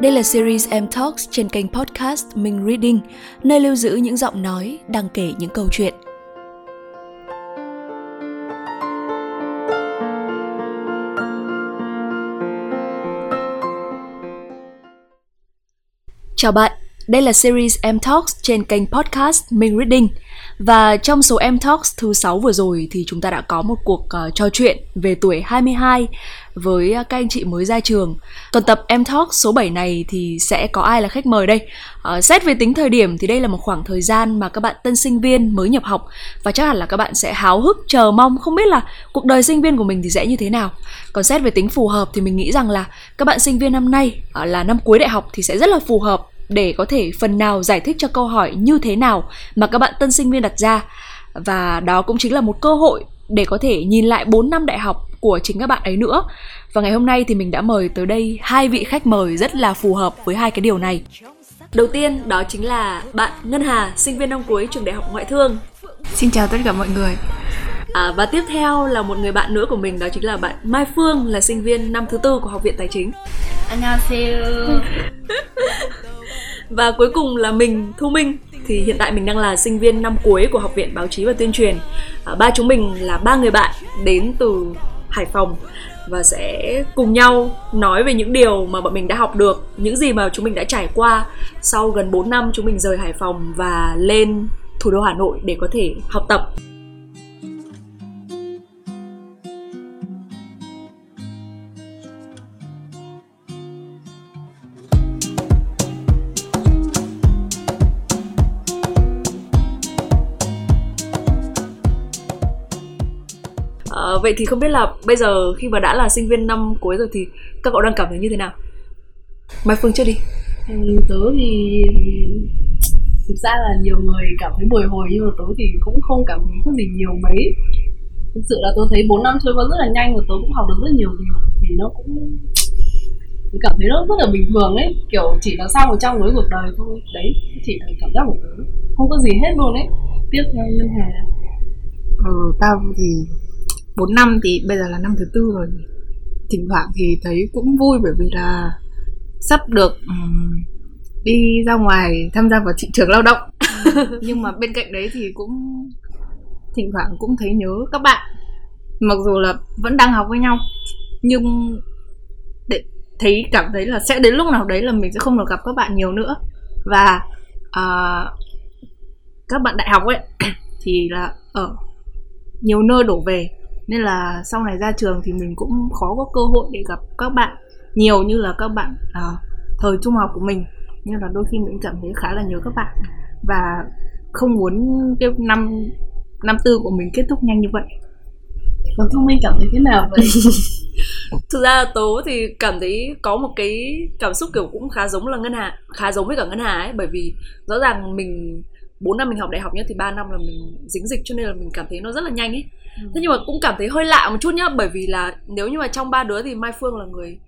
Đây là series M Talks trên kênh podcast Minh Reading, nơi lưu giữ những giọng nói đang kể những câu chuyện. Chào bạn, đây là series M Talks trên kênh podcast Minh Reading. Và trong số em Talks thứ 6 vừa rồi thì chúng ta đã có một cuộc uh, trò chuyện về tuổi 22 với ờ, các anh chị mới ra trường. Còn tập em Talks số 7 này thì sẽ có ai là khách mời đây? Uh, xét về tính thời điểm thì đây là một khoảng thời gian mà các bạn tân sinh viên mới nhập học và chắc hẳn là các bạn sẽ háo hức chờ mong không biết là cuộc đời sinh viên của mình thì sẽ như thế nào. Còn xét về tính phù hợp thì mình nghĩ rằng là các bạn sinh viên năm nay uh, là năm cuối đại học thì sẽ rất là phù hợp để có thể phần nào giải thích cho câu hỏi như thế nào mà các bạn tân sinh viên đặt ra và đó cũng chính là một cơ hội để có thể nhìn lại 4 năm đại học của chính các bạn ấy nữa. Và ngày hôm nay thì mình đã mời tới đây hai vị khách mời rất là phù hợp với hai cái điều này. Đầu tiên đó chính là bạn Ngân Hà, sinh viên năm cuối trường Đại học Ngoại thương. Xin chào tất cả mọi người. À, và tiếp theo là một người bạn nữa của mình đó chính là bạn Mai Phương là sinh viên năm thứ tư của Học viện Tài chính. 안녕하세요. Và cuối cùng là mình, Thu Minh. Thì hiện tại mình đang là sinh viên năm cuối của Học viện Báo chí và Tuyên truyền. À, Ba chúng mình là ba người bạn đến từ Hải Phòng Và sẽ cùng nhau nói về những điều mà bọn mình đã học được Những gì mà chúng mình đã trải qua Sau gần 4 năm chúng mình rời Hải Phòng và lên thủ đô Hà Nội để có thể học tập. Ờ, vậy thì không biết là bây giờ khi mà đã là sinh viên năm cuối rồi thì các cậu đang cảm thấy như thế nào? Mai Phương chưa đi. Ừ, tớ thì thực ra là nhiều người cảm thấy bồi hồi nhưng mà tớ thì cũng không cảm thấy có gì nhiều mấy. Thực sự là tớ thấy 4 năm trôi qua rất là nhanh và tớ cũng học được rất nhiều điều thì nó cũng tớ cảm thấy nó rất là bình thường ấy. Kiểu chỉ là sau một trong với cuộc đời thôi. Đấy chỉ là cảm giác của tớ. Không có gì hết luôn ấy. Tiếp theo ngân hà. Ừ, tao thì 4 năm thì bây giờ là năm thứ tư rồi. Thỉnh thoảng thì thấy cũng vui bởi vì là sắp được um, đi ra ngoài tham gia vào thị trường lao động. Nhưng mà bên cạnh đấy thì cũng thỉnh thoảng cũng thấy nhớ các bạn. Mặc dù là vẫn đang học với nhau nhưng để thấy cảm thấy là sẽ đến lúc nào đấy là mình sẽ không được gặp các bạn nhiều nữa và uh, các bạn đại học ấy thì là ở nhiều nơi đổ về nên là sau này ra trường thì mình cũng khó có cơ hội để gặp các bạn nhiều như là các bạn uh, thời trung học của mình. Nên là đôi khi mình cảm thấy khá là nhớ các bạn và không muốn cái năm năm tư của mình kết thúc nhanh như vậy. Còn thông minh cảm thấy thế nào vậy Thực ra tố thì cảm thấy có một cái cảm xúc kiểu cũng khá giống là Ngân Hà Khá giống với cả Ngân Hà ấy. Bởi vì rõ ràng mình 4 năm mình học đại học nhá Thì 3 năm là mình dính dịch cho nên là mình cảm thấy nó rất là nhanh ấy Thế nhưng mà cũng cảm thấy hơi lạ một chút nhá Bởi vì là nếu như mà trong ba đứa thì Mai Phương là người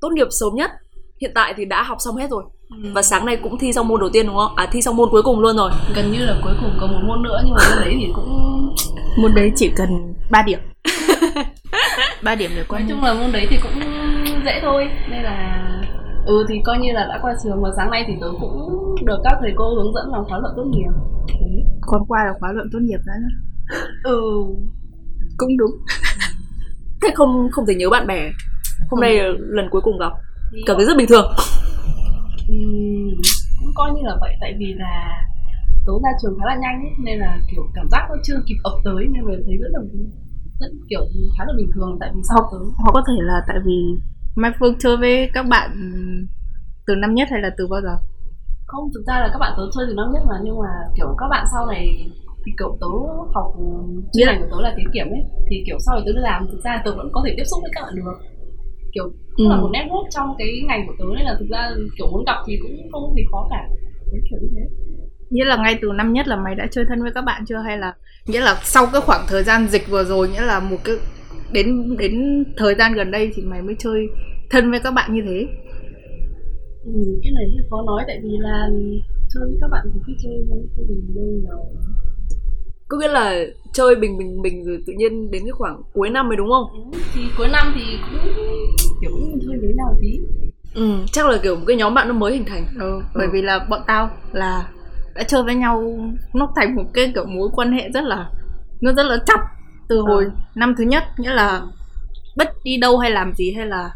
tốt nghiệp sớm nhất. Hiện tại thì đã học xong hết rồi. Và sáng nay cũng thi xong môn đầu tiên đúng không? À thi xong môn cuối cùng luôn rồi. Gần như là cuối cùng có một môn nữa nhưng mà cái đấy thì cũng môn đấy chỉ cần 3 điểm. 3 điểm để qua nói môn chung là môn đấy thì cũng dễ thôi. Nên là ừ thì coi như là đã qua trường và sáng nay thì tớ cũng được các thầy cô hướng dẫn làm khóa luận tốt nghiệp. Đấy. còn qua là khóa luận tốt nghiệp đã ừ. Cũng đúng. Thế không không thể nhớ bạn bè. Hôm nay là lần cuối cùng gặp. Thì Cảm thấy rất bình thường. Ừm, cũng coi như là vậy. Tại vì là tớ ra trường khá là nhanh ấy, nên là kiểu cảm giác nó chưa kịp ập tới nên mình thấy rất là rất kiểu khá là bình thường. Tại vì sau tớ hoặc có thể là tại vì Mai Phương chơi với các bạn từ năm nhất hay là từ bao giờ? Không thực ra là các bạn tớ chơi từ năm nhất mà nhưng mà kiểu các bạn sau này thì kiểu tớ học chuyên ngành của tớ là tiết kiệm ấy thì kiểu sau này tớ đi làm thực ra tớ vẫn có thể tiếp xúc với các bạn được. Kiểu cũng là Ừ. một network trong cái ngành của tớ nên là thực ra kiểu muốn gặp thì cũng không gì khó cả. Đấy, kiểu như thế. Nghĩa là ngay từ năm nhất là mày đã chơi thân với các bạn chưa? Hay là nghĩa là sau cái khoảng thời gian dịch vừa rồi nghĩa là một cái đến đến thời gian gần đây thì mày mới chơi thân với các bạn như thế. Ừ, cái này thì khó nói tại vì là chơi với các bạn thì cứ chơi với cái gì đâu nào. Có nghĩa là chơi bình bình bình rồi tự nhiên đến cái khoảng cuối năm mới đúng không? thì cuối năm thì cũng kiểu cũng chơi với nhau tí. Ừ chắc là kiểu một cái nhóm bạn nó mới hình thành. Ừ, bởi vì là bọn tao là đã chơi với nhau nó thành một cái kiểu mối quan hệ rất là nó rất là chặt từ hồi Ờ. năm thứ nhất nghĩa là bất đi đâu hay làm gì hay là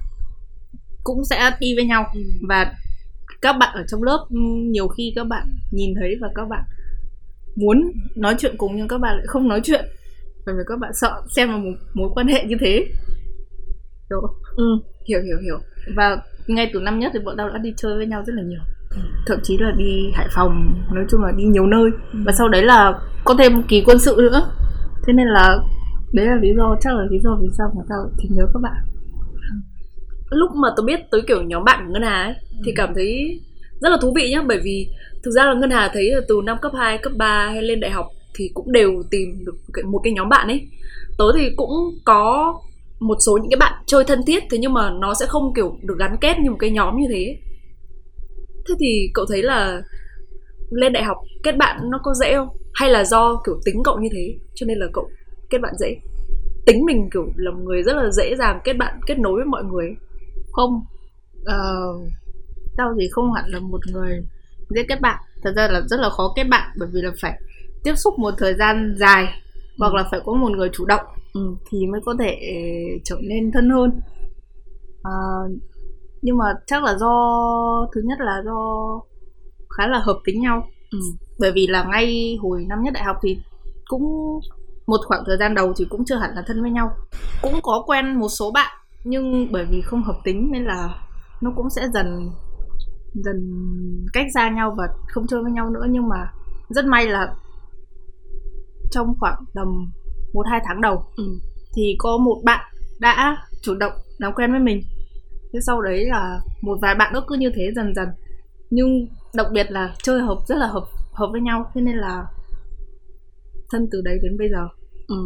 cũng sẽ đi với nhau. Ừ. và các bạn ở trong lớp ừm, nhiều khi các bạn nhìn thấy và các bạn muốn nói chuyện cùng nhưng các bạn lại không nói chuyện. Bởi vì các bạn sợ xem là một mối quan hệ như thế. Hiểu ừ. Hiểu hiểu hiểu. Và ngay từ năm nhất thì bọn tao đã đi chơi với nhau rất là nhiều. Thậm chí là đi Hải Phòng nói chung là đi nhiều nơi. Và sau đấy là có thêm kỳ quân sự nữa. Thế nên là đấy là lý do chắc là lý do vì sao mà tao thì nhớ các bạn. Lúc mà tôi biết tới kiểu nhóm bạn của ngân hà ấy thì cảm thấy rất là thú vị nhá bởi vì thực ra là ngân hà thấy là từ năm cấp 2, cấp 3 hay lên đại học thì cũng đều tìm được một cái nhóm bạn ấy. Tớ thì cũng có một số những cái bạn chơi thân thiết thế nhưng mà nó sẽ không kiểu được gắn kết như một cái nhóm như thế. Thế thì cậu thấy là lên đại học kết bạn nó có dễ không? Hay là do kiểu tính cậu như thế cho nên là cậu kết bạn dễ. Tính mình kiểu là một người rất là dễ dàng kết bạn kết nối với mọi người. Không ờ, tao thì không hẳn là một người dễ kết bạn. Thật ra là rất là khó kết bạn bởi vì là phải tiếp xúc một thời gian dài hoặc là phải có một người chủ động ừ. thì mới có thể trở nên thân hơn. À, nhưng mà chắc là do thứ nhất là do khá là hợp tính nhau. Ừ. bởi vì là ngay hồi năm nhất đại học thì cũng một khoảng thời gian đầu thì cũng chưa hẳn là thân với nhau. Cũng có quen một số bạn nhưng bởi vì không hợp tính nên là nó cũng sẽ dần dần cách xa nhau và không chơi với nhau nữa. Nhưng mà rất may là trong khoảng tầm một hai tháng đầu Ừ. thì có một bạn đã chủ động làm quen với mình. Thế sau đấy là một vài bạn nữa cứ như thế dần dần. Nhưng đặc biệt là chơi hợp rất là hợp hợp với nhau. Thế nên là thân từ đấy đến bây giờ Ừ.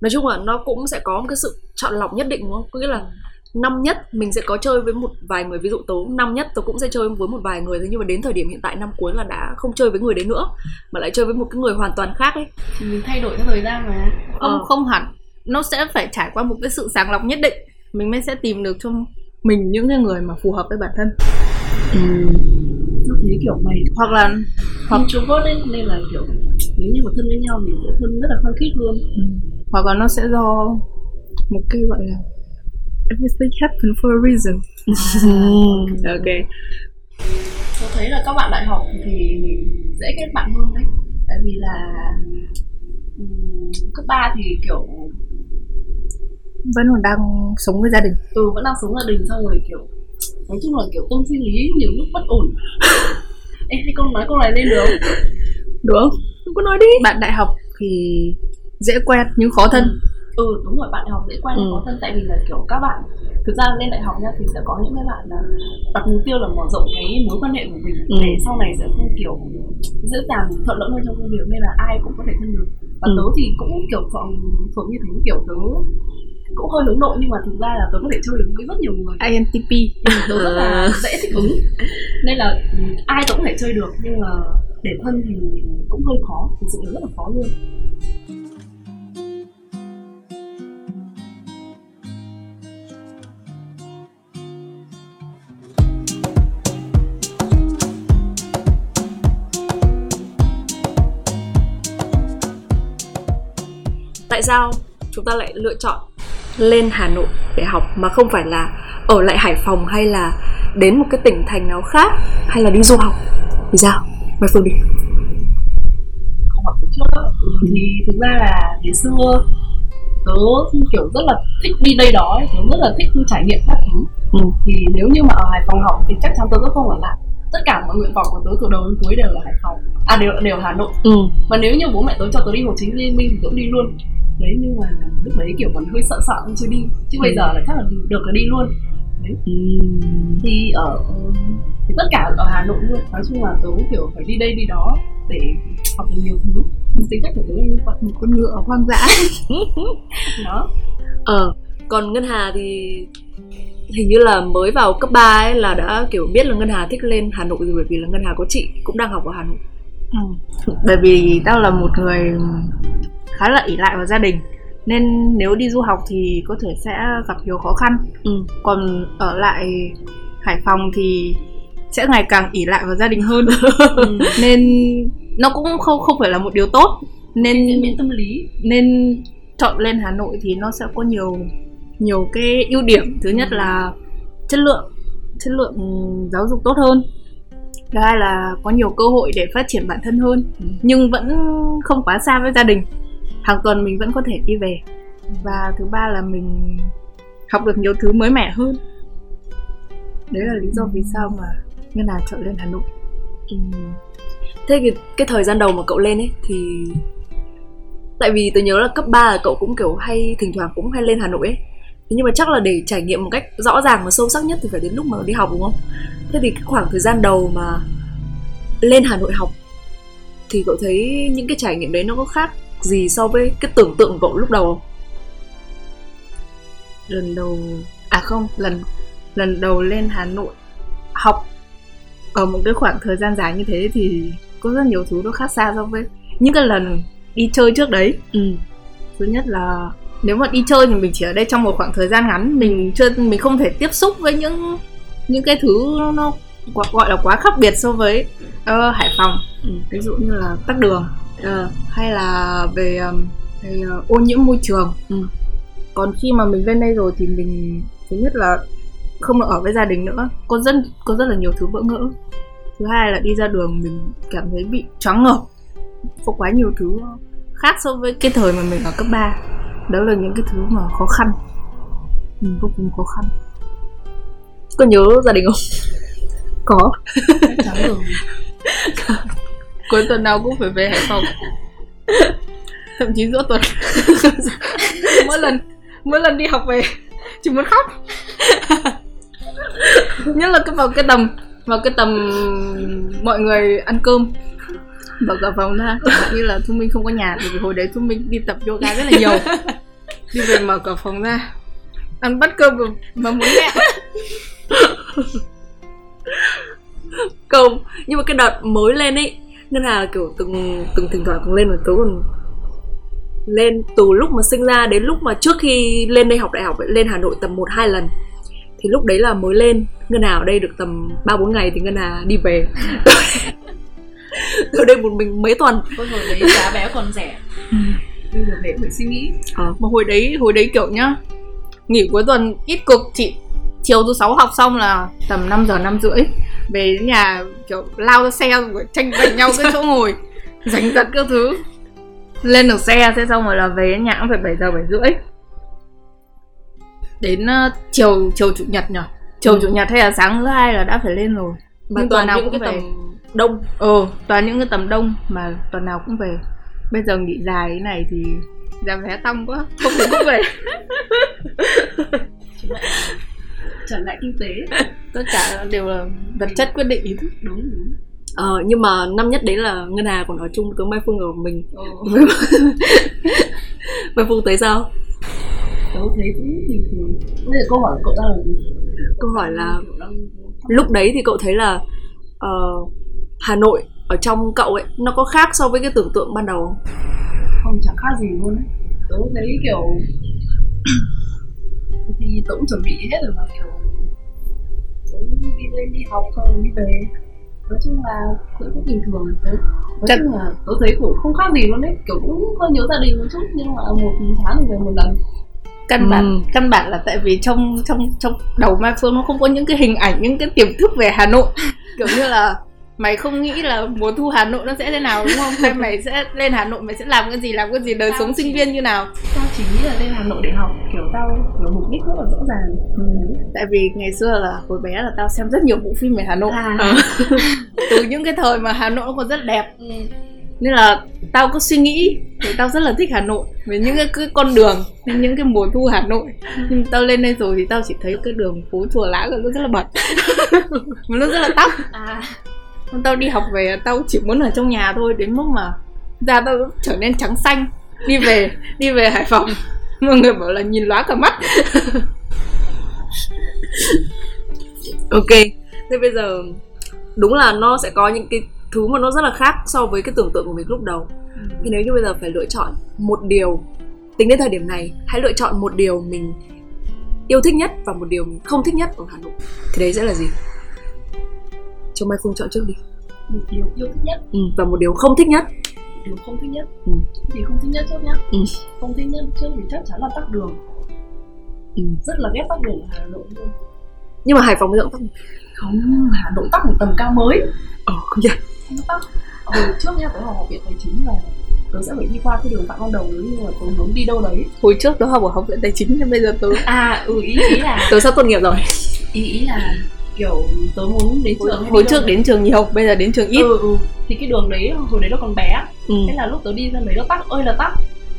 Nói chung là nó cũng sẽ có một cái sự chọn lọc nhất định đúng không? Có nghĩa là năm nhất mình sẽ có chơi với một vài người ví dụ tớ năm nhất tớ cũng sẽ chơi với một vài người thế nhưng mà đến thời điểm hiện tại năm cuối là đã không chơi với người đấy nữa mà lại chơi với một cái người hoàn toàn khác ấy thì mình thay đổi theo thời gian mà không Ờ. không hẳn nó sẽ phải trải qua một cái sự sàng lọc nhất định mình mới sẽ tìm được cho mình những cái người mà phù hợp với bản thân nó thấy kiểu mày hoặc là hoặc hoặc introvert ấy nên là kiểu nếu như mà thân với nhau mình sẽ thân rất là khăng khít luôn. Hoặc là nó sẽ do một cái gọi là everything happen for a reason. Ok. Tôi thấy là các bạn đại học thì dễ kết bạn hơn đấy. Tại vì là ừm, cấp 3 thì kiểu vẫn còn đang sống với gia đình. Từ vẫn đang sống gia đình xong rồi kiểu nói chung là kiểu tâm sinh lý nhiều lúc bất ổn Ê, hay con nói câu này lên được không? được không Không có nói đi bạn đại học thì dễ quen nhưng khó thân ừ đúng rồi bạn đại học dễ quen Ừ. ừ. khó thân tại vì là kiểu các bạn thực ra lên đại học nha thì sẽ có những cái bạn là đặt mục tiêu là mở rộng cái mối quan hệ của mình Ừ. để sau này sẽ không kiểu dễ dàng thuận lợi hơn trong công việc nên là ai cũng có thể thân được và Ừ. tớ thì cũng kiểu thuộc thuộc như thế kiểu tớ cũng hơi hướng nội nhưng mà thực ra là tớ có thể chơi được với rất nhiều người. INTP tớ rất là dễ thích ứng. Nên là ừ, ai tớ cũng thể chơi được nhưng mà để thân thì cũng hơi khó. Thực sự là rất là khó luôn. Tại sao chúng ta lại lựa chọn lên Hà Nội để học mà không phải là ở lại Hải Phòng hay là đến một cái tỉnh thành nào khác hay là đi du học. Vì sao? Mời Phương đi. Không học trước. Ừ, thì thực ra là ngày xưa tớ kiểu rất là thích đi đây đó ấy, tớ rất là thích trải nghiệm các thứ. Ừ. thì nếu như mà ở Hải Phòng học thì chắc chắn tớ sẽ không ở lại. Tất cả mọi nguyện vọng của tớ từ đầu đến cuối đều là Hải Phòng à đều đều Hà Nội. Ừ. Mà nếu như bố mẹ tớ cho tớ đi Hồ Chí Minh thì tớ cũng đi luôn. Đấy nhưng mà lúc đấy kiểu còn hơi sợ sợ nên chưa đi. Chứ bây giờ là chắc là được là đi luôn. Thì ở thì tất cả ở Hà Nội luôn. Nói chung là tớ kiểu phải đi đây đi đó để học được nhiều thứ. Tính cách của tớ là như vậy một con ngựa hoang dã. Đó. Ờ, còn Ngân Hà thì hình như là mới vào cấp 3 ấy là đã kiểu biết là Ngân Hà thích lên Hà Nội rồi bởi vì là Ngân Hà có chị cũng đang học ở Hà Nội. Ừ. bởi vì tao là một người khá là ỷ lại vào gia đình nên nếu đi du học thì có thể sẽ gặp nhiều khó khăn Ừ. còn ở lại Hải Phòng thì sẽ ngày càng ỉ lại vào gia đình hơn ừ. nên nó cũng không không phải là một điều tốt nên diễn biến tâm lý nên chọn lên Hà Nội thì nó sẽ có nhiều nhiều cái ưu điểm thứ nhất là chất lượng chất lượng giáo dục tốt hơn thứ hai là có nhiều cơ hội để phát triển bản thân hơn ừ. nhưng vẫn không quá xa với gia đình. Hàng tuần mình vẫn có thể đi về. Và thứ ba là mình học được nhiều thứ mới mẻ hơn. Đấy là lý do vì sao mà ngân hàng chọn lên hà nội. Ừ. thế cái, cái thời gian đầu mà cậu lên ấy thì tại vì tôi nhớ là cấp 3 là cậu cũng kiểu hay thỉnh thoảng cũng hay lên hà nội ấy thế nhưng mà chắc là để trải nghiệm một cách rõ ràng và sâu sắc nhất thì phải đến lúc mà đi học đúng không? Thế thì cái khoảng thời gian đầu mà lên hà nội học thì cậu thấy những cái trải nghiệm đấy nó có khác gì so với cái tưởng tượng của cậu lúc đầu không? Lần đầu à không lần lần đầu lên hà nội học ở một cái khoảng thời gian dài như thế thì có rất nhiều thứ nó khác xa so với những cái lần đi chơi trước đấy. Ừ. thứ nhất là nếu mà đi chơi thì mình chỉ ở đây trong một khoảng thời gian ngắn. Mình chưa mình không thể tiếp xúc với những những cái thứ nó gọi là quá khác biệt so với uh, Hải Phòng. Ừ. ví dụ như là tắc đường uh, hay là về, um, về uh, ô nhiễm môi trường. Ừ. còn khi mà mình lên đây rồi thì mình thứ nhất là không được ở với gia đình nữa. Có rất có rất là nhiều thứ bỡ ngỡ. Thứ hai là đi ra đường mình cảm thấy bị choáng ngợp. Có quá nhiều thứ khác so với cái thời mà mình ở cấp 3 đó là những cái thứ mà khó khăn. Ừ, vô cùng khó khăn. Có nhớ gia đình không? Có. Cuối tuần nào cũng phải về hải phòng. Thậm chí giữa tuần. Mỗi lần mỗi lần đi học về chỉ muốn khóc. Nhất là cái vào cái tầm vào cái tầm mọi người ăn cơm mở cửa phòng hạn như là thu minh không có nhà bởi vì hồi đấy thu minh đi tập yoga rất là nhiều. Đi về mở cửa phòng ra. Ăn bắt cơm mà muốn mẹ. Không nhưng mà cái đợt mới lên ấy nên là kiểu từng từng thỉnh thoảng từng lên mà tớ còn lên từ lúc mà sinh ra đến lúc mà trước khi lên đây học đại học lên Hà Nội tầm một hai lần. Thì lúc đấy là mới lên ngân hà ở đây được tầm ba bốn ngày thì ngân hà đi về ở đây một mình mấy tuần hồi đấy giá vé còn rẻ ừ. bây giờ để phải suy nghĩ ờ. mà hồi đấy hồi đấy kiểu nhá nghỉ cuối tuần ít cực chị chiều thứ sáu học xong là tầm 5 giờ năm rưỡi về đến nhà kiểu lao ra xe rồi tranh giành nhau cái chỗ ngồi giành giật các thứ lên được xe thế xong rồi là về đến nhà cũng phải 7 giờ bảy rưỡi đến uh, chiều chiều chủ nhật nhở chiều ừ. chủ nhật hay là sáng thứ hai là đã phải lên rồi mà nhưng toàn nào cũng cái về. tầm đông. Ừ toàn những cái tầm đông mà tuần nào cũng về. Bây giờ nghỉ dài thế này thì giá vé tăng quá không thể cũng về. Trở lại kinh tế. Tất cả đều là vật chất quyết định ý thức. Đúng đúng. Ờ nhưng mà năm nhất đấy là ngân hà còn ở chung với mai phương ở mình. Ừ. mai phương thấy sao? Tớ thấy cũng bình thường. Bây giờ câu hỏi của cậu ta là gì? Câu hỏi là lúc đấy thì cậu thấy là uh, hà nội ở trong cậu ấy nó có khác so với cái tưởng tượng ban đầu không? Không chẳng khác gì luôn ấy. Tớ thấy kiểu thì tớ cũng chuẩn bị hết rồi mà kiểu tớ đi lên đi học xong đi về. Nói chung là cũng rất bình thường. Tớ nói Chắc... chung là tớ thấy cũng không khác gì luôn đấy kiểu cũng hơi nhớ gia đình một chút nhưng mà một tháng thì về một lần. Căn bản ừ. căn bản là tại vì trong trong trong đầu mai phương nó không có những cái hình ảnh những cái tiềm thức về hà nội. Kiểu như là mày không nghĩ là mùa thu Hà Nội nó sẽ thế nào đúng không? Hay mày sẽ lên Hà Nội mày sẽ làm cái gì, làm cái gì, đời tao sống sinh viên như nào? Tao chỉ nghĩ là lên Hà Nội để học, kiểu tao kiểu mục đích rất là rõ ràng. Ừ. Tại vì ngày xưa là hồi bé là tao xem rất nhiều bộ phim về Hà Nội. À. Ờ. Từ những cái thời mà Hà Nội nó còn rất đẹp. Ừ. Nên là tao có suy nghĩ thì tao rất là thích Hà Nội về những cái, cái con đường những cái mùa thu Hà Nội nhưng tao lên đây rồi thì tao chỉ thấy cái đường phố chùa lá nó rất là bẩn nó rất là tóc à tao đi học về tao chỉ muốn ở trong nhà thôi đến mức mà da tao trở nên trắng xanh đi về đi về hải phòng. Mọi người bảo là nhìn lóa cả mắt. Ok thế bây giờ đúng là nó sẽ có những cái thứ mà nó rất là khác so với cái tưởng tượng của mình lúc đầu. Thì nếu như bây giờ phải lựa chọn một điều tính đến thời điểm này hãy lựa chọn một điều mình yêu thích nhất và một điều mình không thích nhất ở Hà Nội. Thì đấy sẽ là gì cho Mai Phương chọn trước đi. Một điều yêu thích nhất. Ừ. và một điều không thích nhất. Điều không thích nhất. Ừ. thì không thích nhất trước nhá Ừ. không thích nhất trước thì chắc chắn là tắc đường. Ừ. rất là ghét tắc đường ở Hà Nội luôn. Nhưng mà Hải Phòng bây giờ tắc không Hà Nội tắc một tầm cao mới. Ờ không nhận không tắc. Hồi trước nha tớ học học viện tài chính là tớ sẽ phải đi qua cái đường Phạm Văn Đồng nếu như mà tớ muốn đi đâu đấy. Hồi trước tớ học ở học viện tài chính nhưng bây giờ tớ à ừ ý ý là tớ sắp tốt nghiệp rồi. Ý ý là kiểu tớ muốn đến hồi, trường hồi trước đến trường nhiều bây giờ đến trường ít. Ừ, ừ. thì cái đường đấy hồi đấy nó còn bé. Ừ. thế là lúc tớ đi ra đấy nó tắc ơi là tắc.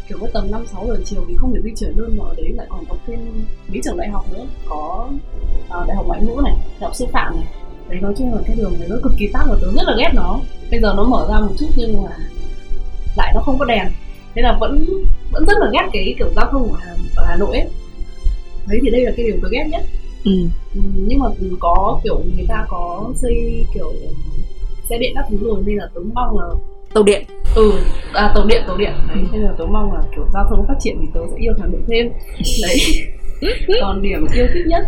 Kiểu có tầm năm sáu giờ chiều thì không thể di chuyển luôn mà ở đấy lại còn có thêm mấy trường đại học nữa. Có ờ, đại học ngoại ngữ này đại học sư phạm này. Đấy nói chung là cái đường này nó cực kỳ tắc và tớ rất là ghét nó. Bây giờ nó mở ra một chút nhưng mà lại nó không có đèn. Thế là vẫn vẫn rất là ghét cái kiểu giao thông ở Hà, ở Hà Nội ấy. Đấy thì đây là cái điều tớ ghét nhất ừ. Ừ, nhưng mà có kiểu người ta có xây kiểu xe điện các thứ rồi nên là tớ mong là tàu điện. Ừ à, tàu điện tàu điện. Đấy nên là tớ mong là kiểu giao thông phát triển thì tớ sẽ yêu Hà Nội thêm. Đấy. Còn điểm yêu thích nhất?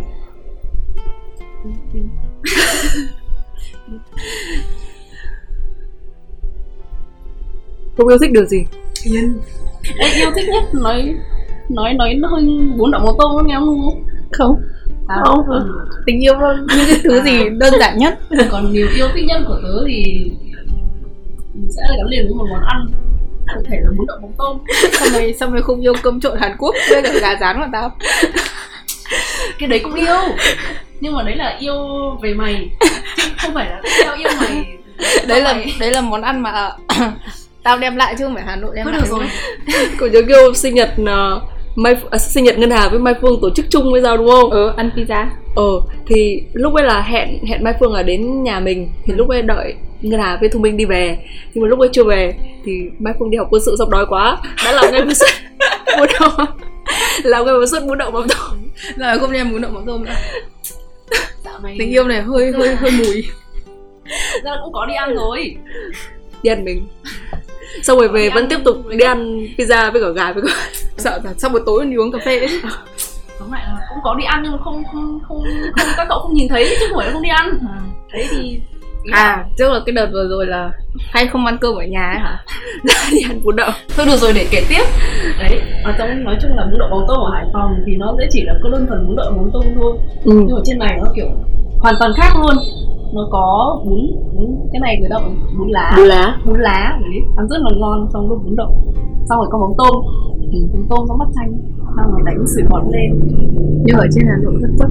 Không yêu thích điều gì? Yên Ê, yêu thích nhất nói nói nói nó hơi đậu mắm tôm nó nghe không? Không à, Không. ừ. tình yêu là những cái thứ gì đơn giản nhất? Còn điều yêu thích nhất của tớ thì sẽ là gắn liền với một món ăn. Cụ thể là bún đậu mắm tôm. Xong rồi xong rồi không yêu cơm trộn Hàn Quốc với cả gà rán của tao? Cái đấy cũng yêu. Nhưng mà đấy là yêu về mày. Không phải là tao yêu mày. Đấy là mày. đấy là món ăn mà tao đem lại chứ không phải Hà Nội đem thôi lại. được rồi. Cậu nhớ kêu sinh nhật uh, Mai, à, sinh nhật Ngân Hà với Mai Phương tổ chức chung với sao đúng không? ừ ăn pizza. Ờ thì lúc ấy là hẹn hẹn Mai Phương là đến nhà mình thì lúc ấy đợi Ngân Hà với Thu Minh đi về. Nhưng mà lúc ấy chưa về thì Mai Phương đi học quân sự xong đói quá đã làm ngay một suất bún đậu. Làm ngay một suất bún đậu mắm tôm. Rồi không đem bún đậu mắm tôm nữa. Tình yêu này hơi hơi hơi mùi. Ra là cũng có đi ăn rồi. Đi ăn mình xong rồi về vẫn tiếp tục đi ăn pizza với cả gà với cả sợ là sau buổi tối đi uống cà phê ấy. tóm lại là cũng có đi ăn nhưng mà không không không, không các cậu không nhìn thấy chứ là không đi ăn. Đấy thì ý là- à trước là cái đợt vừa rồi là hay không ăn cơm ở nhà ấy hả? Đi ăn bún đậu. Thôi được rồi để kể tiếp. Đấy ở trong nói chung là bún đậu mắm tôm ở Hải Phòng thì nó sẽ chỉ là có đơn thuần bún đậu mắm tôm thôi. Ừ. nhưng ở trên này nó kiểu hoàn toàn khác luôn. Nó có bún bún cái này người gọi là bún lá. Bún lá. Bún lá đấy. Ăn rất là ngon xong có bún đậu. Xong rồi có mắm tôm. Ừ, mắm tôm có mắt chanh xong rồi đánh sủi bọt lên. Nhưng ở trên Hà Nội rất tốt.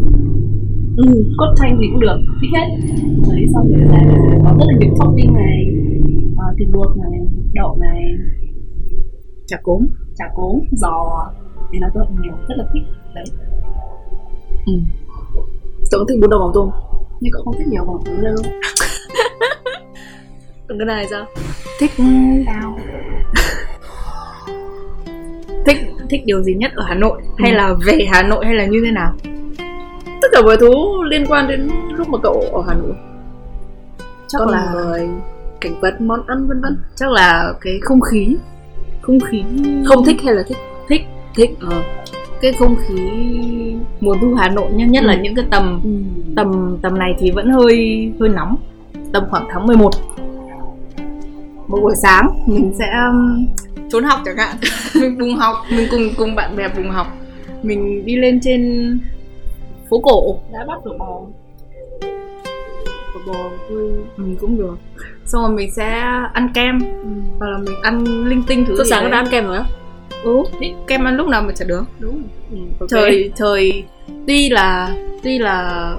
Ừ, cốt chanh gì cũng được thích hết. Đấy xong rồi là có rất là nhiều topping này à, thịt luộc này đậu này. Chả cốm. Chả cốm giò. Thì nó rất là nhiều rất là thích. Đấy. Tớ cũng thích bún đậu mắm tôm. Nhưng cậu không thích nhiều bằng thứ đâu. Còn cái này sao? Thích sao? Thích thích điều gì nhất ở Hà Nội? Hay Ừ. là về Hà Nội hay là như thế nào? Tất cả mọi thứ liên quan đến lúc mà cậu ở Hà Nội. Chắc con là người cảnh vật món ăn vân vân. chắc là cái không khí. Không khí không thích hay là thích? Thích thích ờ cái không khí mùa thu Hà Nội nhất nhất là Ừ. những cái tầm ừ. tầm tầm này thì vẫn hơi hơi nóng tầm khoảng tháng 11 một. Buổi sáng mình sẽ um, trốn học chẳng hạn. Mình vùng học mình cùng cùng bạn bè vùng học. Mình đi lên trên phố cổ. Đã bắt được bò. Bò vui mình cũng được. Xong rồi mình sẽ ăn kem. Hoặc là mình ăn linh tinh thứ gì sáng đã ăn kem rồi á ừ. Kem ăn lúc nào mà chả được. Đúng. Ừ, ok. trời trời tuy là tuy là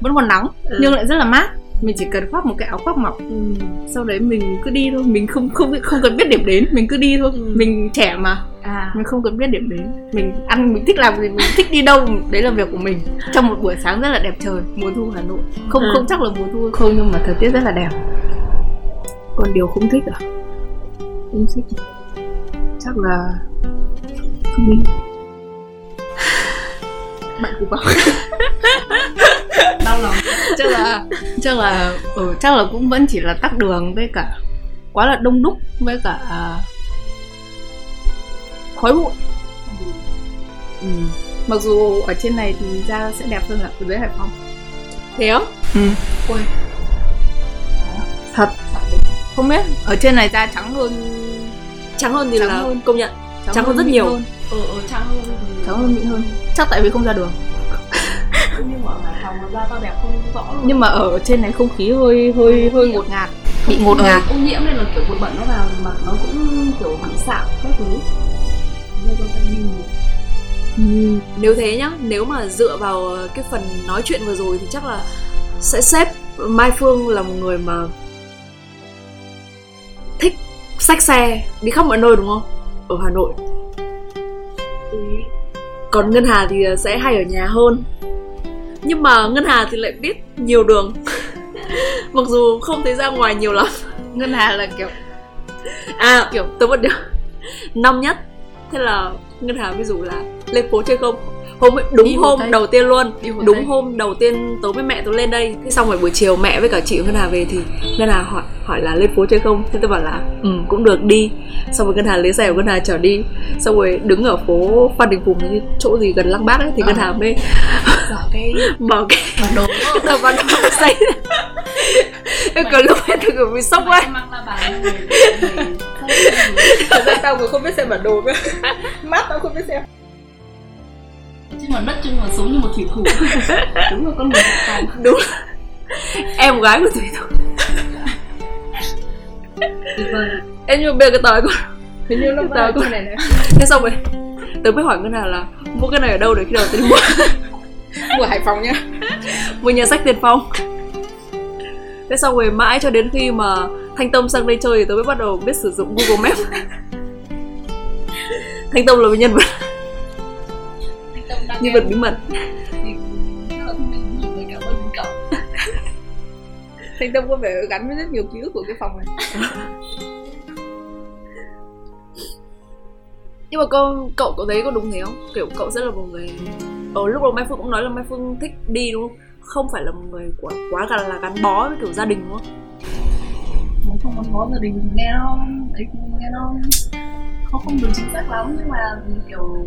vẫn còn nắng Ừ. nhưng lại rất là mát. Mình chỉ cần khoác một cái áo khoác mỏng. Ừ. sau đấy mình cứ đi thôi. Mình không không không cần biết điểm đến. Mình cứ đi thôi. Ừ. mình trẻ mà. À. Mình không cần biết điểm đến. Mình ăn mình thích làm gì mình thích đi đâu đấy là việc của mình. Trong một buổi sáng rất là đẹp trời mùa thu hà nội. Không Ừ. không chắc là mùa thu không nhưng mà thời tiết rất là đẹp. Còn điều không thích à? Không thích chắc là không đi. Bạn của bảo. Đau lòng. Chắc là chắc là ừ, chắc là cũng vẫn chỉ là tắc đường với cả quá là đông đúc với cả à, khói bụi. Ừ. mặc dù ở trên này thì da sẽ đẹp hơn là ở dưới Hải Phòng. Thế á ừ. Ui. thật. Không biết. Ở trên này da trắng hơn trắng hơn thì Trắng là hơn. công nhận. Trắng hơn rất mịn nhiều. hơn. ở ở trang hơn thì trắng hơn mịn hơn. Chắc tại vì không ra đường. Nhưng mà ở Hải Phòng da tao đẹp không rõ luôn. Nhưng mà ở trên này không khí hơi hơi hơi ngột ngạt. Bị ngột ngạt. ô nhiễm nên là kiểu bụi bẩn nó vào mặt nó cũng kiểu bị sạm các thứ. Nhìn nếu thế nhá. Nếu mà dựa vào cái phần nói chuyện vừa rồi thì chắc là sẽ xếp mai phương là một người mà xách xe đi khắp mọi nơi đúng không? Ở hà nội. Còn ngân hà thì ờ, sẽ hay ở nhà hơn. Nhưng mà ngân hà thì lại biết nhiều đường. Mặc dù không thấy ra ngoài nhiều lắm. Ngân hà là kiểu à kiểu tớ vẫn nhớ. Năm nhất. Thế là ngân hà ví dụ là lên phố chơi không hôm ấy- đúng Đi hôm đầu tiên luôn. Đúng Tây. hôm đầu tiên tớ với mẹ tớ lên đây. Thế xong rồi buổi chiều mẹ với cả chị ngân hà về thì ngân hà hỏi hỏi là lên phố chơi không? Thế tôi bảo là ừ cũng được đi. Xong rồi ngân hà lấy xe của ngân hà chở đi. Xong rồi đứng ở phố phan đình phùng như chỗ gì gần lăng bác ấy thì ngân Ờ. hà mới giả cái mở cái bản đồ. Tờ văn phòng xây. Em cười lúc ấy. tôi kiểu bị sốc quá thật ra tao cũng không biết xem bản đồ cơ. Mắt tao không biết xem chứ mà đất chân mà sống như một thủy thủ. Đúng là con người Phòng đúng. Em gái của thủy thủ. Em nhưng mà bây giờ cái tờ còn hình như vào cũng- trên này này. Thế xong rồi tớ mới hỏi ngân hà là mua cái này ở đâu để khi nào tớ đi mua của Hải Phòng nhá mua nhà sách tiền phong. Thế xong rồi mãi cho đến khi mà thanh tâm sang đây chơi thì tớ mới bắt đầu biết sử dụng google maps. Thanh tâm là một nhân vật nhân vật bí mật. Rất là Thanh Tâm có vẻ gắn với rất nhiều ký ức của cái phòng này. Nhưng mà con cậu cậu thấy có đúng thế không? Kiểu cậu sẽ là một người ở lúc đầu mai phương cũng nói là mai phương thích đi đúng không? Không phải là một người quá quá gần là gắn bó với kiểu gia đình đúng không? Nó không có có gia đình nghe nó ấy nghe nó không không được chính xác lắm nhưng mà kiểu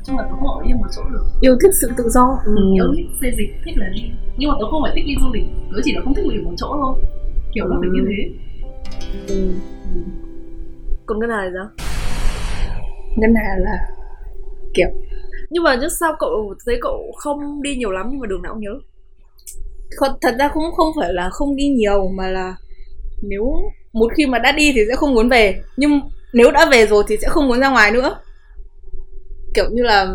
nói chung là tớ không ở yên một chỗ được. Yêu thích sự tự do. Yêu thích xê dịch thích là đi. Nhưng mà tớ không phải thích đi du lịch. Tớ chỉ là không thích nghỉ một chỗ thôi. Kiểu nó phải như thế. Còn ngân hà thì sao? Ngân Hà là nhưng mà trước sao cậu thấy cậu không đi nhiều lắm nhưng mà đường nào cũng nhớ? Không- Thật ra cũng không phải là không đi nhiều Mà là nếu một khi mà đã đi thì sẽ không muốn về. Nhưng nếu đã về rồi thì sẽ không muốn ra ngoài nữa Kiểu như là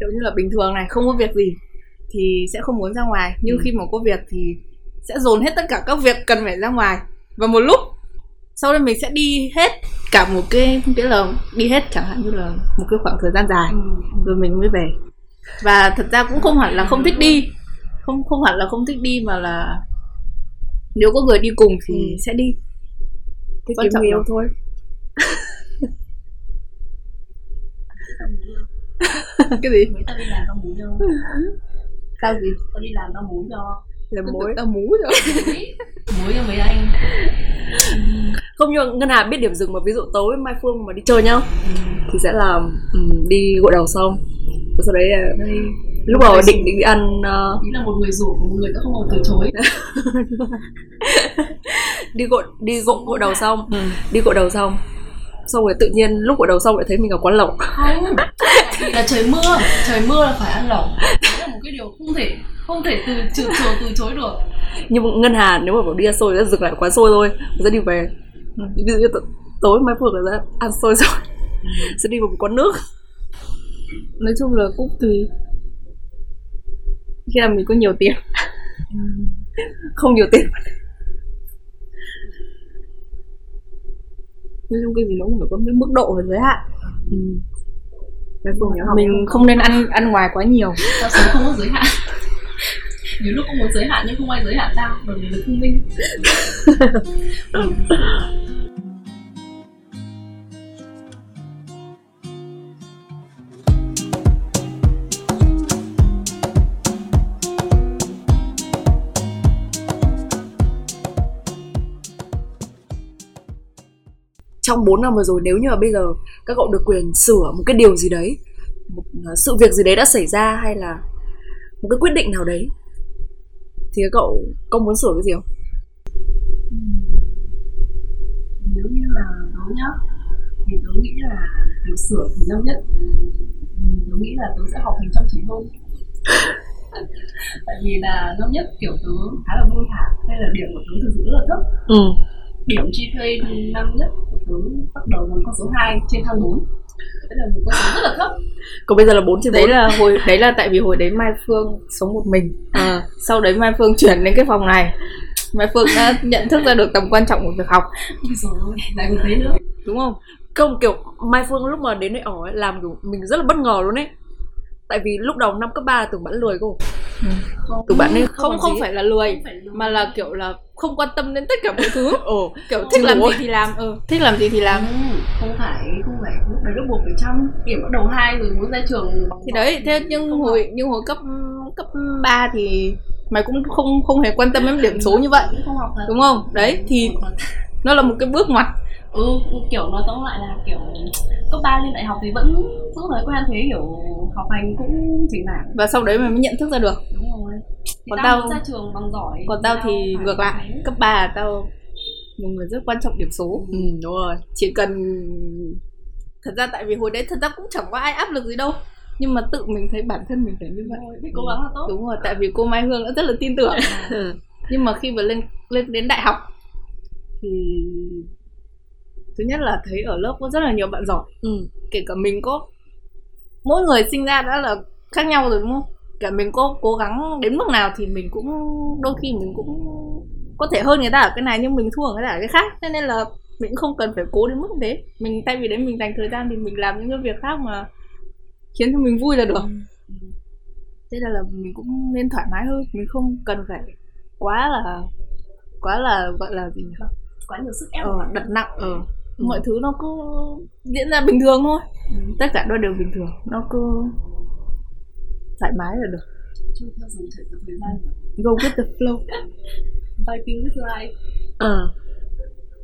Kiểu như là bình thường này Không có việc gì Thì sẽ không muốn ra ngoài. Nhưng Ừ. khi mà có việc thì Sẽ dồn hết tất cả các việc cần phải ra ngoài. Và một lúc Sau đó mình sẽ đi hết Cả một cái Nghĩa là đi hết chẳng hạn như là Một cái khoảng thời gian dài rồi mình mới về. Và thật ra cũng không hẳn là không thích đi. Không không hẳn là không thích đi mà là nếu có người đi cùng thì Ừ. sẽ đi. Cái Quan trọng yêu thôi cái gì? Tao đi làm tao muốn cho tao gì? Tao đi làm tao muốn cho là Tao mối tự tao mú rồi muốn cho mấy anh không nhưng mà ngân hà biết điểm dừng mà ví dụ tối mai phương mà đi chơi nhá thì sẽ là ừm, đi gội đầu xong. Và sau đấy ờ, đây. lúc đầu định định đi ăn ý là một người rủ một người tao không bao từ chối. Đi gội đi gội gội đầu xong. Ừ. đi gội đầu xong xong rồi tự nhiên lúc gội đầu xong lại thấy mình ở quán lẩu. Không. Vì là trời mưa trời mưa là phải ăn lẩu. Đấy là một cái điều không thể không thể từ từ chối từ chối được. Nhưng mà ngân hà nếu mà bảo đi ăn xôi sẽ dừng lại ở quán xôi thôi. Sẽ đi về. Ví dụ như t- tối mai phương là sẽ ăn xôi xong sẽ đi vào một quán nước. Nói chung là cũng tùy. Khi là mình có nhiều tiền. Không nhiều tiền nói chung cái gì nó cũng phải có cái mức độ và giới hạn. Học mình không nên ăn ăn ngoài quá nhiều. Tao sống không có giới hạn? Nhiều lúc không có giới hạn nhưng không ai giới hạn tao bởi vì là thông minh trong 4 năm vừa rồi nếu như mà bây giờ các cậu được quyền sửa một cái điều gì đấy ờ, sự việc gì đấy đã xảy ra hay là một cái quyết định nào đấy thì cậu có muốn sửa cái gì không? Nếu như là tớ nhá thì tớ nghĩ là được sửa thì năm nhất. Tớ nghĩ là tớ sẽ học hành chăm chỉ hơn. Tại vì là năm nhất kiểu tớ khá là buông thả hay là điểm của tớ thực sự rất là thấp. Ừ điểm GPA năm nhất của tớ bắt đầu bằng con số 2 trên thang 4 Đấy là một con số rất là thấp. Còn bây giờ là 4 trên đấy 4 là hồi đấy là tại vì hồi đấy Mai Phương sống một mình. À, sau đấy Mai Phương chuyển đến cái phòng này. Mai Phương đã nhận thức ra được tầm quan trọng của việc học. Ôi, lại còn thế nữa. Đúng không? Không kiểu Mai Phương lúc mà đến đây ở ấy, làm kiểu mình rất là bất ngờ luôn ấy tại vì lúc đầu năm cấp 3 tưởng bạn lười cô Không, từ bạn ấy không không gì. phải là lười không phải lười. mà là kiểu là không quan tâm đến tất cả mọi thứ. Ồ kiểu thích làm gì thì làm ừ. Thích làm gì thì làm. Ừ, không phải không phải lúc đấy lúc một phải trăm điểm bắt đầu hai rồi muốn ra trường. Thì đấy thế nhưng Không hồi nhưng hồi cấp cấp 3 thì mày cũng không không hề quan tâm đến điểm số như vậy. Không học đúng không? Đấy thì Không nó là một cái bước ngoặt ừ kiểu nói tóm lại là kiểu cấp 3 lên đại học thì vẫn giữ thói quen thế kiểu học hành cũng chỉnh mảng. Và sau đấy mày mới nhận thức ra được. Đúng rồi. Thì Còn tao, tao- ra trường bằng giỏi còn tao thì phải ngược lại thế. cấp 3 là tao một người rất quan trọng điểm số. Ừ. Đúng rồi. Chỉ cần thật ra tại vì hồi đấy thật ra cũng chẳng có ai áp lực gì đâu. Nhưng mà tự mình thấy bản thân mình phải như vậy. Đúng rồi, biết cố gắng là tốt. Đúng rồi tại vì cô Mai Hương đã rất là tin tưởng. Ừ. nhưng mà khi mà lên lên đến đại học thì thứ nhất là thấy ở lớp có rất là nhiều bạn giỏi. Ừ. Kể cả mình có mỗi người sinh ra đã là khác nhau rồi đúng không? Cả mình có cố gắng đến mức nào thì mình cũng đôi khi mình cũng có thể hơn người ta ở cái này nhưng mình thua người ta ở cái khác. Cho nên là mình không cần phải cố đến mức thế. Mình thay vì đấy mình dành thời gian thì mình làm những cái việc khác mà khiến cho mình vui là được. Thế nên là mình cũng nên thoải mái hơn. Mình không cần phải quá là quá là gọi là gì nhỉ? Quá nhiều sức ép. Ờ, đặt nặng ở mọi thứ nó cứ diễn ra bình thường thôi. Tất cả nó đều bình thường nó cứ thoải mái là được. Trôi theo dòng chảy của thời gian. Go with the flow. Vibing with life. Ờ.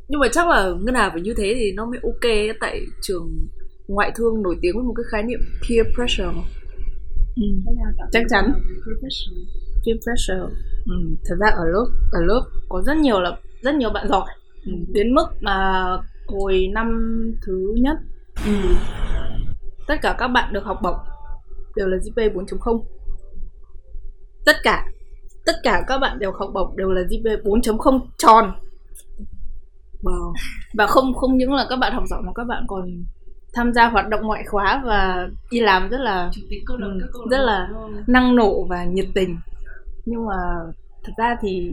Nhưng mà chắc là ngân hà phải như thế thì nó mới ok tại trường ngoại thương nổi tiếng với một cái khái niệm peer pressure. Nào cảm Chắc chắn. là professional. peer pressure. Ừ. thật ra ở lớp ở lớp có rất nhiều là rất nhiều bạn giỏi. Ừ. đến mức mà hồi năm thứ nhất. Ừ. Tất cả các bạn được học bổng đều là GPA 4.0 tất cả tất cả các bạn đều học bổng đều là GPA 4.0 tròn. Wow. và không không những là các bạn học giỏi mà các bạn còn tham gia hoạt động ngoại khóa và đi làm rất là Ừ, rất là- năng nổ và nhiệt tình. Nhưng mà thật ra thì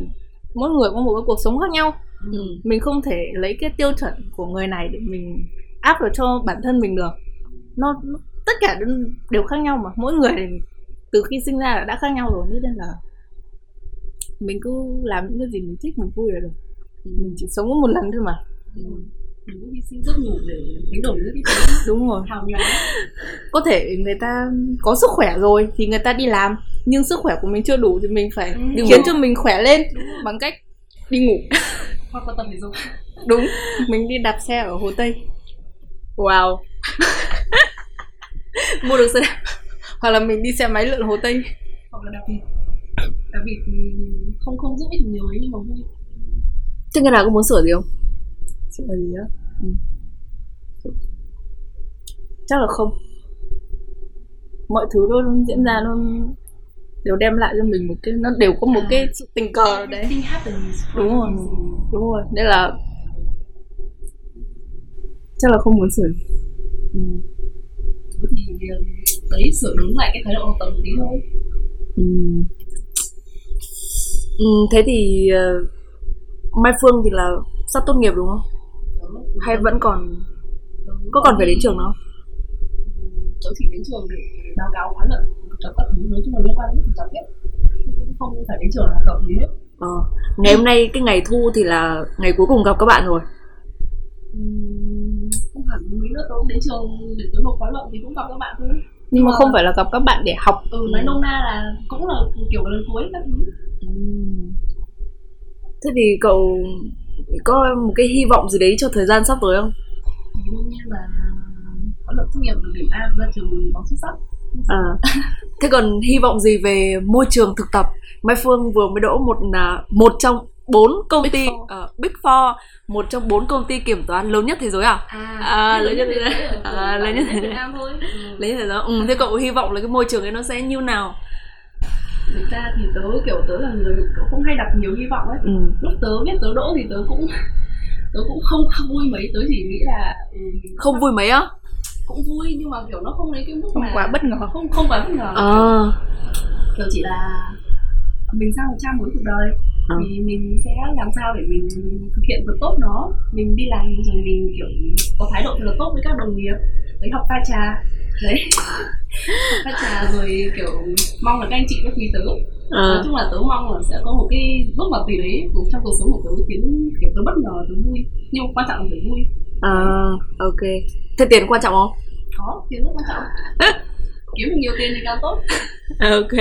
mỗi người có một cái cuộc sống khác nhau. Ừ. mình không thể lấy cái tiêu chuẩn của người này để mình áp vào cho bản thân mình được. Nó tất cả đều- đều khác nhau mà. Mỗi người từ khi sinh ra là đã khác nhau rồi nên là mình cứ làm những cái gì mình thích mình vui là được. Mình chỉ sống có một lần thôi mà. Ừ. hy sinh giấc ngủ để đánh đổi những cái đúng rồi. hào nhoáng. Có thể người ta có sức khỏe rồi thì người ta đi làm nhưng sức khỏe của mình chưa đủ thì mình phải Ừ. khiến cho mình khỏe lên bằng cách đi ngủ. Hoặc là tập thể dục đúng mình đi đạp xe ở hồ tây. Wow. Mua được xe đạp. Hoặc là mình đi xe máy lượn hồ tây. Hoặc là đạp vịt đạp vịt không không giúp ích nhiều ấy nhưng mà vui. Thế ngân hà có muốn sửa gì không Sự là gì á ừ. chắc là không mọi thứ nó diễn ra nó đều đem lại cho mình một cái nó đều có một À. cái sự tình cờ ở đấy Đúng rồi. đúng rồi nên là chắc là không muốn sửa Ừ. thì việc đấy sửa đúng lại cái thái độ một tí thôi ừ. Ừ, thế thì ờ, Mai Phương thì là sắp tốt nghiệp đúng không? Hay vẫn còn có còn phải đến trường không? tớ chỉ đến trường để báo cáo khóa luận tập các thứ nói chung là liên quan đến tập hết cũng không phải đến trường là tập gì hết Ờ. Ngày hôm nay cái ngày thu thì là ngày cuối cùng gặp các bạn rồi. Không hẳn mấy nữa tớ cũng đến trường để tớ nộp khóa luận thì cũng gặp các bạn thôi nhưng mà Ờ. không phải là gặp các bạn để học ừ nói nôm na là cũng là kiểu lần cuối các thứ Thế thì cậu có một cái hy vọng gì đấy cho thời gian sắp tới không? đương nhiên là khóa luận tốt nghiệp được điểm A ra trường bằng xuất sắc à. thế còn hy vọng gì về môi trường thực tập mai phương vừa mới đỗ một là một trong bốn công Big ty Four. uh, big four một trong bốn công ty kiểm toán lớn nhất thế giới à à, À, lớn nhất thế giới. À, lớn nhất thế giới. Thôi ừ. lấy thế đó ừ, thế cậu hy vọng là cái môi trường ấy nó sẽ như nào thực ra thì tớ kiểu tớ là người kiểu không hay đặt nhiều hy vọng ấy. Ừ. lúc tớ biết tớ đỗ thì tớ cũng tớ cũng không không vui mấy. Tớ chỉ nghĩ là ừ, không vui mấy á? Cũng vui nhưng mà kiểu nó không đến cái mức không mà quá bất ngờ. Không không quá bất ngờ. À. kiểu chỉ là mình sang một trang mới cuộc đời. Ờ. thì mình sẽ làm sao để mình thực hiện thật tốt nó. Mình đi làm rồi mình kiểu có thái độ thật là tốt với các đồng nghiệp đấy học pha trà đấy. Pha trà rồi kiểu mong là các anh chị các quý tớ nói à. chung là tớ mong là sẽ có một cái bước ngoặt gì đấy trong cuộc sống của tớ khiến kiểu tớ bất ngờ tớ vui. Nhưng mà quan trọng là phải vui. À ok. Thế tiền quan trọng không? Có tiền rất quan trọng. Kiếm được nhiều tiền thì càng tốt. Ok.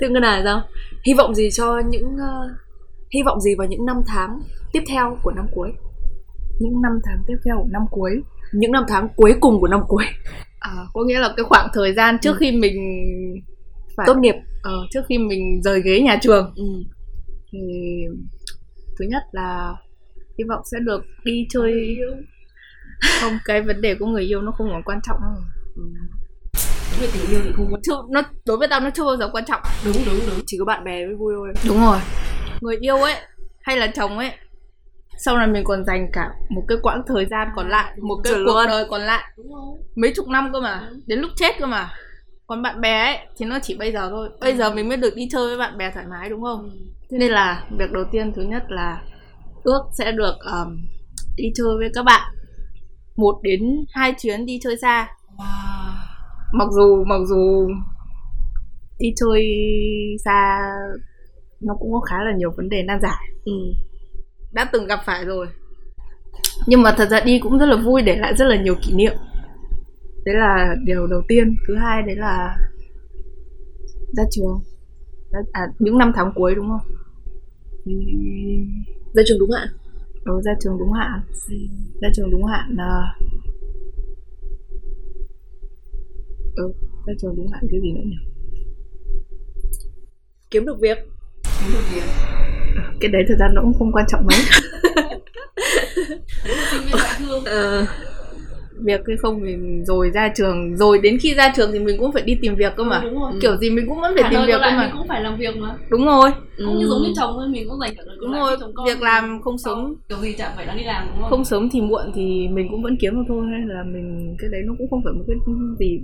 Thế ngân hà sao? Hy vọng gì cho những ờ, hy vọng gì vào những năm tháng tiếp theo của năm cuối? Những năm tháng tiếp theo của năm cuối. Những năm tháng cuối cùng của năm cuối à, có nghĩa là cái khoảng thời gian trước Ừ. khi mình phải tốt nghiệp. Ờ, trước khi mình rời ghế nhà trường. Ừ. thì thứ nhất là hy vọng sẽ được đi chơi không cái vấn đề của người yêu nó không còn quan trọng đâu. về tình yêu thì không quan Chưa, nó đối với tao nó chưa bao giờ quan trọng. Đúng đúng đúng. Chỉ có bạn bè mới vui thôi. Đúng rồi. Người yêu ấy hay là chồng ấy sau này mình còn dành cả một cái quãng thời gian còn lại một cái Chuẩn cuộc luôn. đời còn lại. Mấy chục năm cơ mà đến lúc chết cơ mà. Còn bạn bè ấy thì nó chỉ bây giờ thôi. Bây giờ mình mới được đi chơi với bạn bè thoải mái đúng không? Thế nên là việc đầu tiên thứ nhất là ước sẽ được um, đi chơi với các bạn. Một đến hai chuyến đi chơi xa. Wow. Mặc dù mặc dù đi chơi xa nó cũng có khá là nhiều vấn đề nan giải. Ừ. đã từng gặp phải rồi. Nhưng mà thật ra đi cũng rất là vui để lại rất là nhiều kỷ niệm. Đấy là điều đầu tiên. Thứ hai đấy là ra trường. À, những năm tháng cuối đúng không? Ra trường đúng hạn. Ừ, ra trường đúng hạn. Ra trường đúng hạn là ừ, ra trường đúng hạn cái gì nữa nhỉ? Kiếm được việc đúng được việc cái đấy thật ra nó cũng không quan trọng mấy. Ờ việc hay không mình rồi ra trường rồi đến khi ra trường thì mình cũng phải đi tìm việc cơ mà. Ừ, đúng rồi. Kiểu gì mình cũng vẫn phải cả tìm việc cơ mà. mình cũng phải làm việc mà. Đúng rồi. Cũng như giống như chồng thôi mình cũng dành cả đời còn đúng rồi con. việc làm không sớm. kiểu gì chẳng phải đang đi làm đúng không? Không sớm thì muộn thì mình cũng vẫn kiếm được thôi hay là mình cái đấy nó cũng không phải một cái gì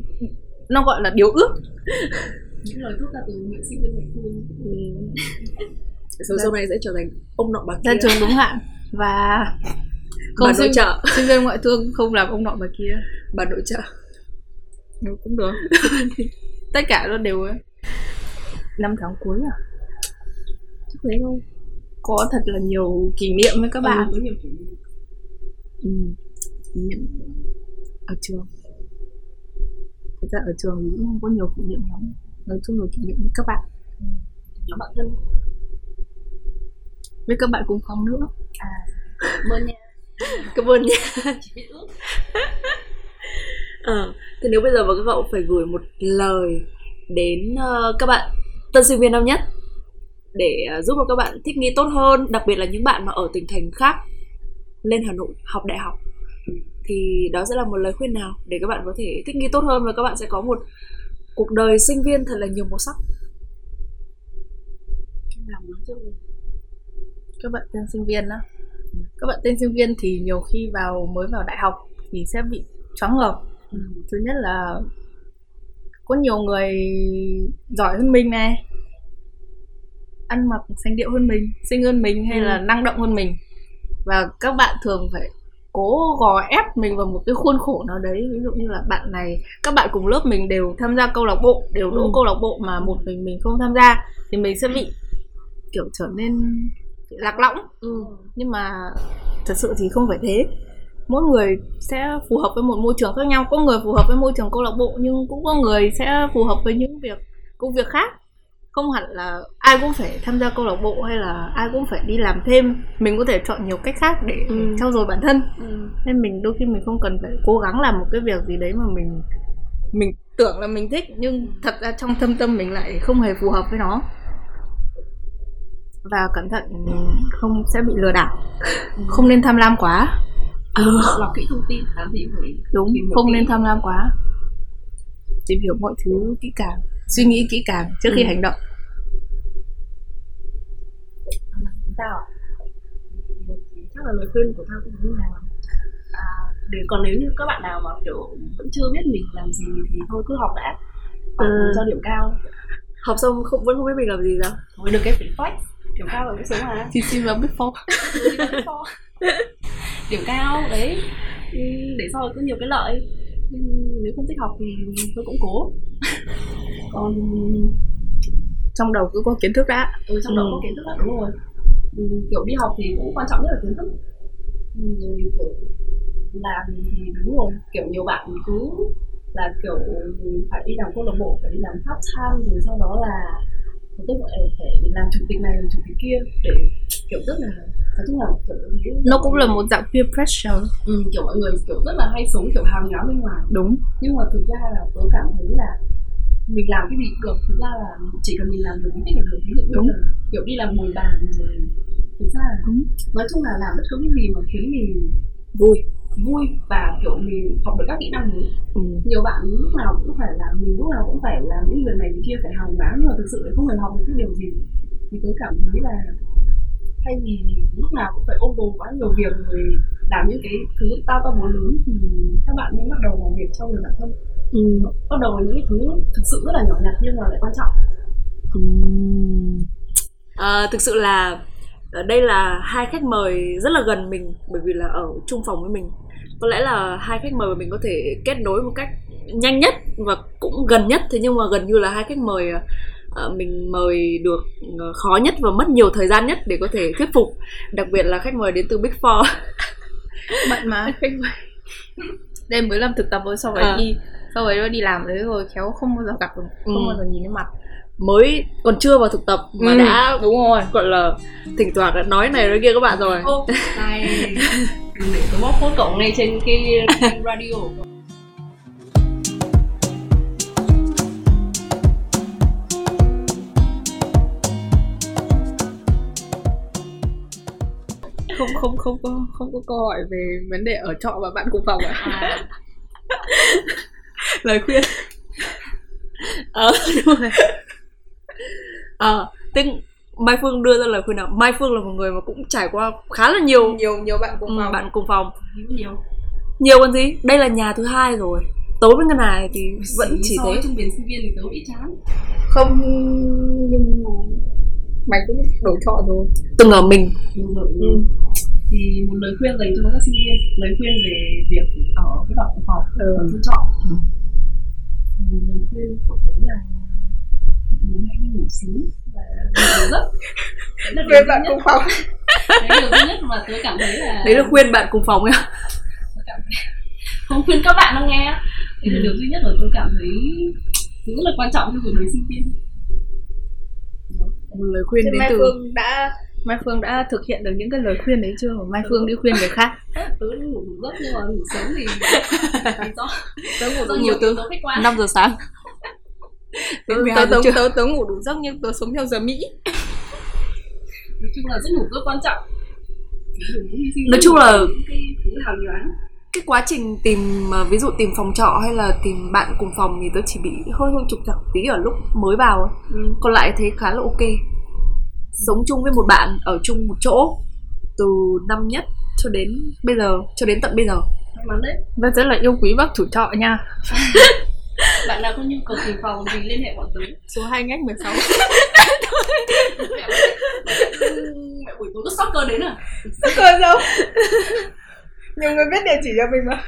nó gọi là điều ước những lời thúc ra từ những sinh viên ngoại thương. Rồi sau này sẽ trở thành ông nọ bà ra kia. trường đúng hạn và bà nội trợ. sinh viên ngoại thương không làm ông nọ bà kia. Bà nội trợ. Ừ, cũng được. Tất cả nó đều năm tháng cuối à? Chắc thế thôi. Có thật là nhiều kỷ niệm với các bạn. Ừ, nhiều kỷ niệm. ừ. kỷ niệm ở trường. Thật ra ở trường thì cũng không có nhiều kỷ niệm lắm nói chung là kỷ niệm với các bạn. Nhóm bạn thân. Với các bạn cùng phòng nữa. Cảm ơn nha. Cảm ơn nha. Ờ, thì nếu bây giờ mà các cậu phải gửi một lời đến ờ, các bạn tân sinh viên năm nhất để ờ, giúp cho các bạn thích nghi tốt hơn, đặc biệt là những bạn mà ở tỉnh thành khác lên Hà Nội học đại học thì đó sẽ là một lời khuyên nào để các bạn có thể thích nghi tốt hơn và các bạn sẽ có một cuộc đời sinh viên thật là nhiều màu sắc. các bạn tên sinh viên đó các bạn tên sinh viên thì nhiều khi vào mới vào đại học thì sẽ bị choáng ngợp Ừ. thứ nhất là có nhiều người giỏi hơn mình này ăn mặc xanh điệu hơn mình xinh hơn mình hay Ừ. là năng động hơn mình và các bạn thường phải cố gò ép mình vào một cái khuôn khổ nào đấy. Ví dụ như là bạn này các bạn cùng lớp mình đều tham gia câu lạc bộ đều đỗ Ừ. câu lạc bộ mà một mình mình không tham gia thì mình sẽ bị kiểu trở nên lạc lõng. Ừ. nhưng mà thật sự thì không phải thế. Mỗi người sẽ phù hợp với một môi trường khác nhau. Có người phù hợp với môi trường câu lạc bộ nhưng cũng có người sẽ phù hợp với những việc công việc khác không hẳn là ai cũng phải tham gia câu lạc bộ hay là ai cũng phải đi làm thêm. Mình có thể chọn nhiều cách khác để Ừ. trau dồi bản thân. Ừ. nên mình đôi khi mình không cần phải cố gắng làm một cái việc gì đấy mà mình mình tưởng là mình thích nhưng thật ra trong thâm tâm mình lại không hề phù hợp với nó. Và cẩn thận không sẽ bị lừa đảo. Không nên tham lam quá. Ừ. lọc kỹ thông tin làm gì phải đúng không nên tham lam quá. Tìm hiểu mọi thứ kỹ càng suy nghĩ kỹ càng trước khi ừ. hành động. Tao chắc là lời khuyên của tao cũng như là à, để còn nếu như các bạn nào mà kiểu vẫn chưa biết mình làm gì thì thôi cứ học đã. Ừ. cho điểm cao. Học xong không vẫn không biết mình làm gì sao. Mới được cái flex điểm cao là cái số mà. Thì xin vào big four điểm cao đấy. Ừ, để sau có nhiều cái lợi ừ, nếu không thích học thì tôi cũng cố. Còn trong đầu cứ có kiến thức đã. Ừ, trong ừ. đầu có kiến thức đã đúng rồi. Ừ, kiểu đi học thì cũng quan trọng nhất là kiến thức. Ừ, rồi kiểu làm thì đúng rồi kiểu nhiều bạn cứ là kiểu phải đi làm câu lạc bộ phải đi làm part time rồi sau đó là tức là phải làm chủ tịch này làm chủ tịch kia để kiểu rất là là kiểu nó cũng là một dạng peer pressure. Ừ, kiểu mọi người kiểu rất là hay sống kiểu hào nhoáng bên ngoài. Đúng. Nhưng mà thực ra là tớ cảm thấy là mình làm cái gì cũng được thực ra là chỉ cần mình làm được thích là được dụ như là kiểu đi làm bồi bàn rồi thực ra là đúng. nói chung là làm bất cứ cái gì mà khiến mình vui. vui và kiểu mình học được các kỹ năng mới ừ. nhiều bạn lúc nào cũng phải là mình lúc nào cũng phải làm những việc này việc kia phải hào nhoáng nhưng mà thực sự lại không hề học được cái điều gì. Thì tôi cảm thấy là thay vì lúc nào cũng phải ôm đồm quá nhiều việc rồi làm những cái thứ tao tao muốn lớn thì các bạn nên bắt đầu làm việc cho người bản thân ừ. bắt đầu những cái thứ thực sự rất là nhỏ nhặt nhưng mà lại quan trọng ừ. à, thực sự là ở đây là hai khách mời rất là gần mình bởi vì là ở chung phòng với mình có lẽ là hai khách mời mà mình có thể kết nối một cách nhanh nhất và cũng gần nhất thế nhưng mà gần như là hai khách mời uh, mình mời được ờ, khó nhất và mất nhiều thời gian nhất để có thể thuyết phục đặc biệt là khách mời đến từ Big Four. Bận mà. Khách mời. Đây mới làm thực tập rồi sau đấy à. đi sau đấy đi làm đấy rồi khéo không bao giờ gặp không ừ. bao giờ nhìn thấy mặt. Mới còn chưa vào thực tập mà ừ, đã đúng rồi gọi là thỉnh thoảng đã nói này nói kia các bạn rồi. Ô này để tôi bóc phốt cậu ngay trên cái radio không không không không không có câu hỏi về vấn đề ở trọ và bạn cùng phòng à, à. lời khuyên. Ờ đúng rồi. Ờ à, tức Mai Phương đưa ra lời khuyên nào? Mai Phương là một người mà cũng trải qua khá là nhiều nhiều nhiều bạn cùng ừ, phòng. bạn cùng phòng. Nhiều nhiều. Còn gì? Đây là nhà thứ hai rồi. Tối với ngân này thì vẫn chỉ thế. trung biến sinh viên thì tớ bị chán. Không nhưng mà mày cũng đổi chọn rồi. Từng ở mình. Ừ. thì một lời khuyên dành cho các sinh viên lời khuyên về việc ở cái đoạn phòng ừ. ở thư chọn ừ. lời khuyên của tớ là mình hãy đi ngủ sớm và ngủ giấc đấy là khuyên bạn cùng phòng đấy là duy nhất mà tôi cảm thấy là đấy là khuyên bạn cùng phòng nhá không khuyên các bạn đâu nghe đấy là ừ. điều duy nhất mà tôi cảm thấy rất là quan trọng trong cuộc đời sinh viên một lời khuyên đến Mai từ Phương đã Mai Phương đã thực hiện được những cái lời khuyên đấy chưa? Mai Phương đi khuyên người khác. tớ ngủ giấc nhưng mà ngủ sớm thì do tớ ngủ rất nhiều từ năm giờ sáng. Tớ, tớ, tớ, tớ, tớ ngủ đủ giấc nhưng tớ sống theo giờ Mỹ. Nói chung là giấc ngủ rất quan trọng. Nói chung là cái cái quá trình tìm à, ví dụ tìm phòng trọ hay là tìm bạn cùng phòng thì tớ chỉ bị hơi hơi trục trặc tí ở lúc mới vào ừ. còn lại thấy khá là ok sống chung với một bạn ở chung một chỗ từ năm nhất cho đến bây giờ cho đến tận bây giờ. Và rất là yêu quý bác chủ trọ nha. Bạn nào có nhu cầu tìm phòng thì liên hệ bọn tớ. Số 2 ngách 16 mẹ, mẹ buổi tối có stalker đến à? Stalker đâu? Nhiều người biết địa chỉ cho mình mà.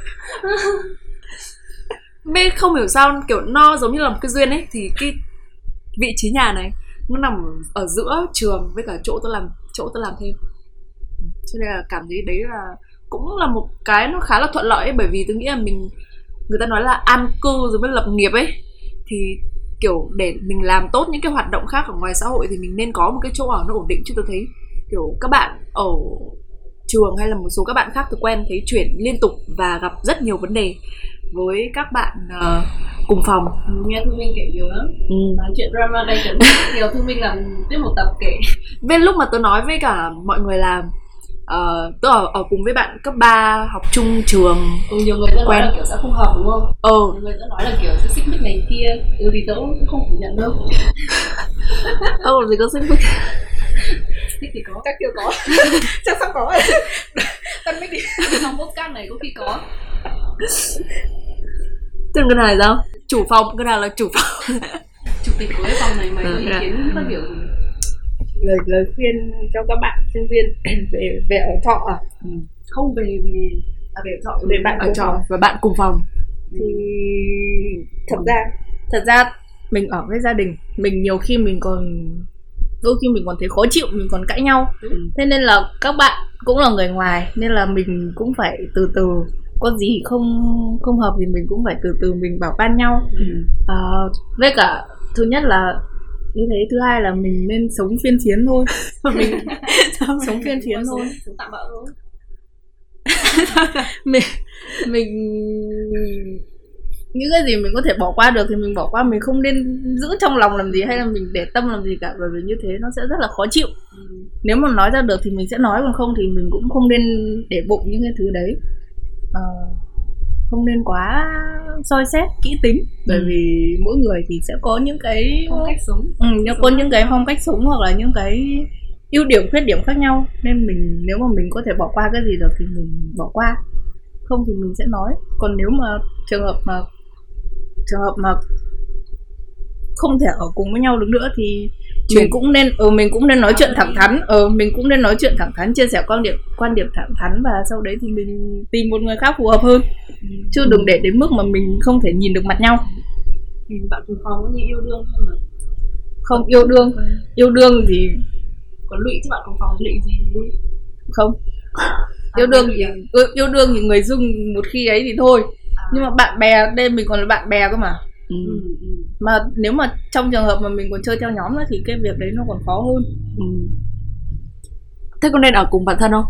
Mê không hiểu sao kiểu no giống như là một cái duyên ấy thì cái vị trí nhà này nó nằm ở giữa trường với cả chỗ tôi làm chỗ tôi làm thêm. Cho nên là cảm thấy đấy là cũng là một cái nó khá là thuận lợi ấy, bởi vì tôi nghĩ là mình người ta nói là an cư rồi mới lập nghiệp ấy. Thì kiểu để mình làm tốt những cái hoạt động khác ở ngoài xã hội thì mình nên có một cái chỗ ở nó ổn định. Chứ tôi thấy kiểu các bạn ở trường hay là một số các bạn khác tôi quen thấy chuyển liên tục và gặp rất nhiều vấn đề với các bạn uh, cùng phòng. Nghe Thu Minh kể nhiều lắm. Ừ. nói chuyện drama đây cần nhiều Thu Minh làm tiếp một tập kể. Bên lúc mà tôi nói với cả mọi người là uh, tôi ở, ở cùng với bạn cấp 3 học chung trường. Ừ, nhiều người sẽ nói là kiểu sẽ không hợp đúng không? Ờ nhiều người sẽ nói là kiểu sẽ xích mích này kia. Ừ thì tớ cũng không phủ nhận đâu. Ờ gì có xích mích? Xích thì có. Chắc chưa có. Chắc sắp có rồi. Tân mới đi. Trong podcast này có khi có Tên ngân hàng sao? Chủ phòng, ngân hàng là chủ phòng. Chủ tịch của cái phòng này mày có Ừ, ý kiến phát biểu lời lời khuyên cho các bạn sinh viên về về ở trọ à? Không về về à về trọ về bạn Ở trọ phòng. và bạn cùng phòng. Thì thật ra thật ra mình ở với gia đình mình nhiều khi mình còn đôi khi mình còn thấy khó chịu mình còn cãi nhau. Ừ. thế nên là các bạn cũng là người ngoài nên là mình cũng phải từ từ có gì không không hợp thì mình cũng phải từ từ mình bảo ban nhau. Ừ. à, với cả thứ nhất là như thế thứ hai là mình nên sống phiên chiến thôi. Mình sống phiên chiến thôi. Sống tạm bỡ thôi. Mình mình những cái gì mình có thể bỏ qua được thì mình bỏ qua. Mình không nên giữ trong lòng làm gì hay là mình để tâm làm gì cả bởi vì như thế nó sẽ rất là khó chịu. Ừ. nếu mà nói ra được thì mình sẽ nói còn không thì mình cũng không nên để bụng những cái thứ đấy Ờ, không nên quá soi xét kỹ tính bởi Ừ. vì mỗi người thì sẽ có những cái Phong cách sống. Ừ, nó có những cái phong cách sống hoặc là những cái ưu điểm khuyết điểm khác nhau. Nên mình nếu mà mình có thể bỏ qua cái gì được thì mình bỏ qua. Không thì mình sẽ nói. Còn nếu mà trường hợp mà trường hợp mà không thể ở cùng với nhau được nữa thì Chuyện- mình cũng nên ừ, mình cũng nên nói chuyện thẳng thắn. Ờ mình cũng nên nói chuyện thẳng thắn chia sẻ quan điểm quan điểm thẳng thắn và sau đấy thì mình tìm một người khác phù hợp hơn. Chứ đừng để đến mức mà mình không thể nhìn được mặt nhau. Ừ. Bạn cùng phòng có như yêu đương không mà. Không yêu đương yêu đương thì Còn lụy chứ bạn cùng phòng lụy gì? Lụy không. À, yêu đương thì à? ừ, yêu đương thì người dung một khi ấy thì thôi. À. nhưng mà bạn bè đây mình còn là bạn bè cơ mà. Ừ. mà nếu mà trong trường hợp mà mình còn chơi theo nhóm nữa thì cái việc đấy nó còn khó hơn Ừ. Thế có nên ở cùng bạn thân không?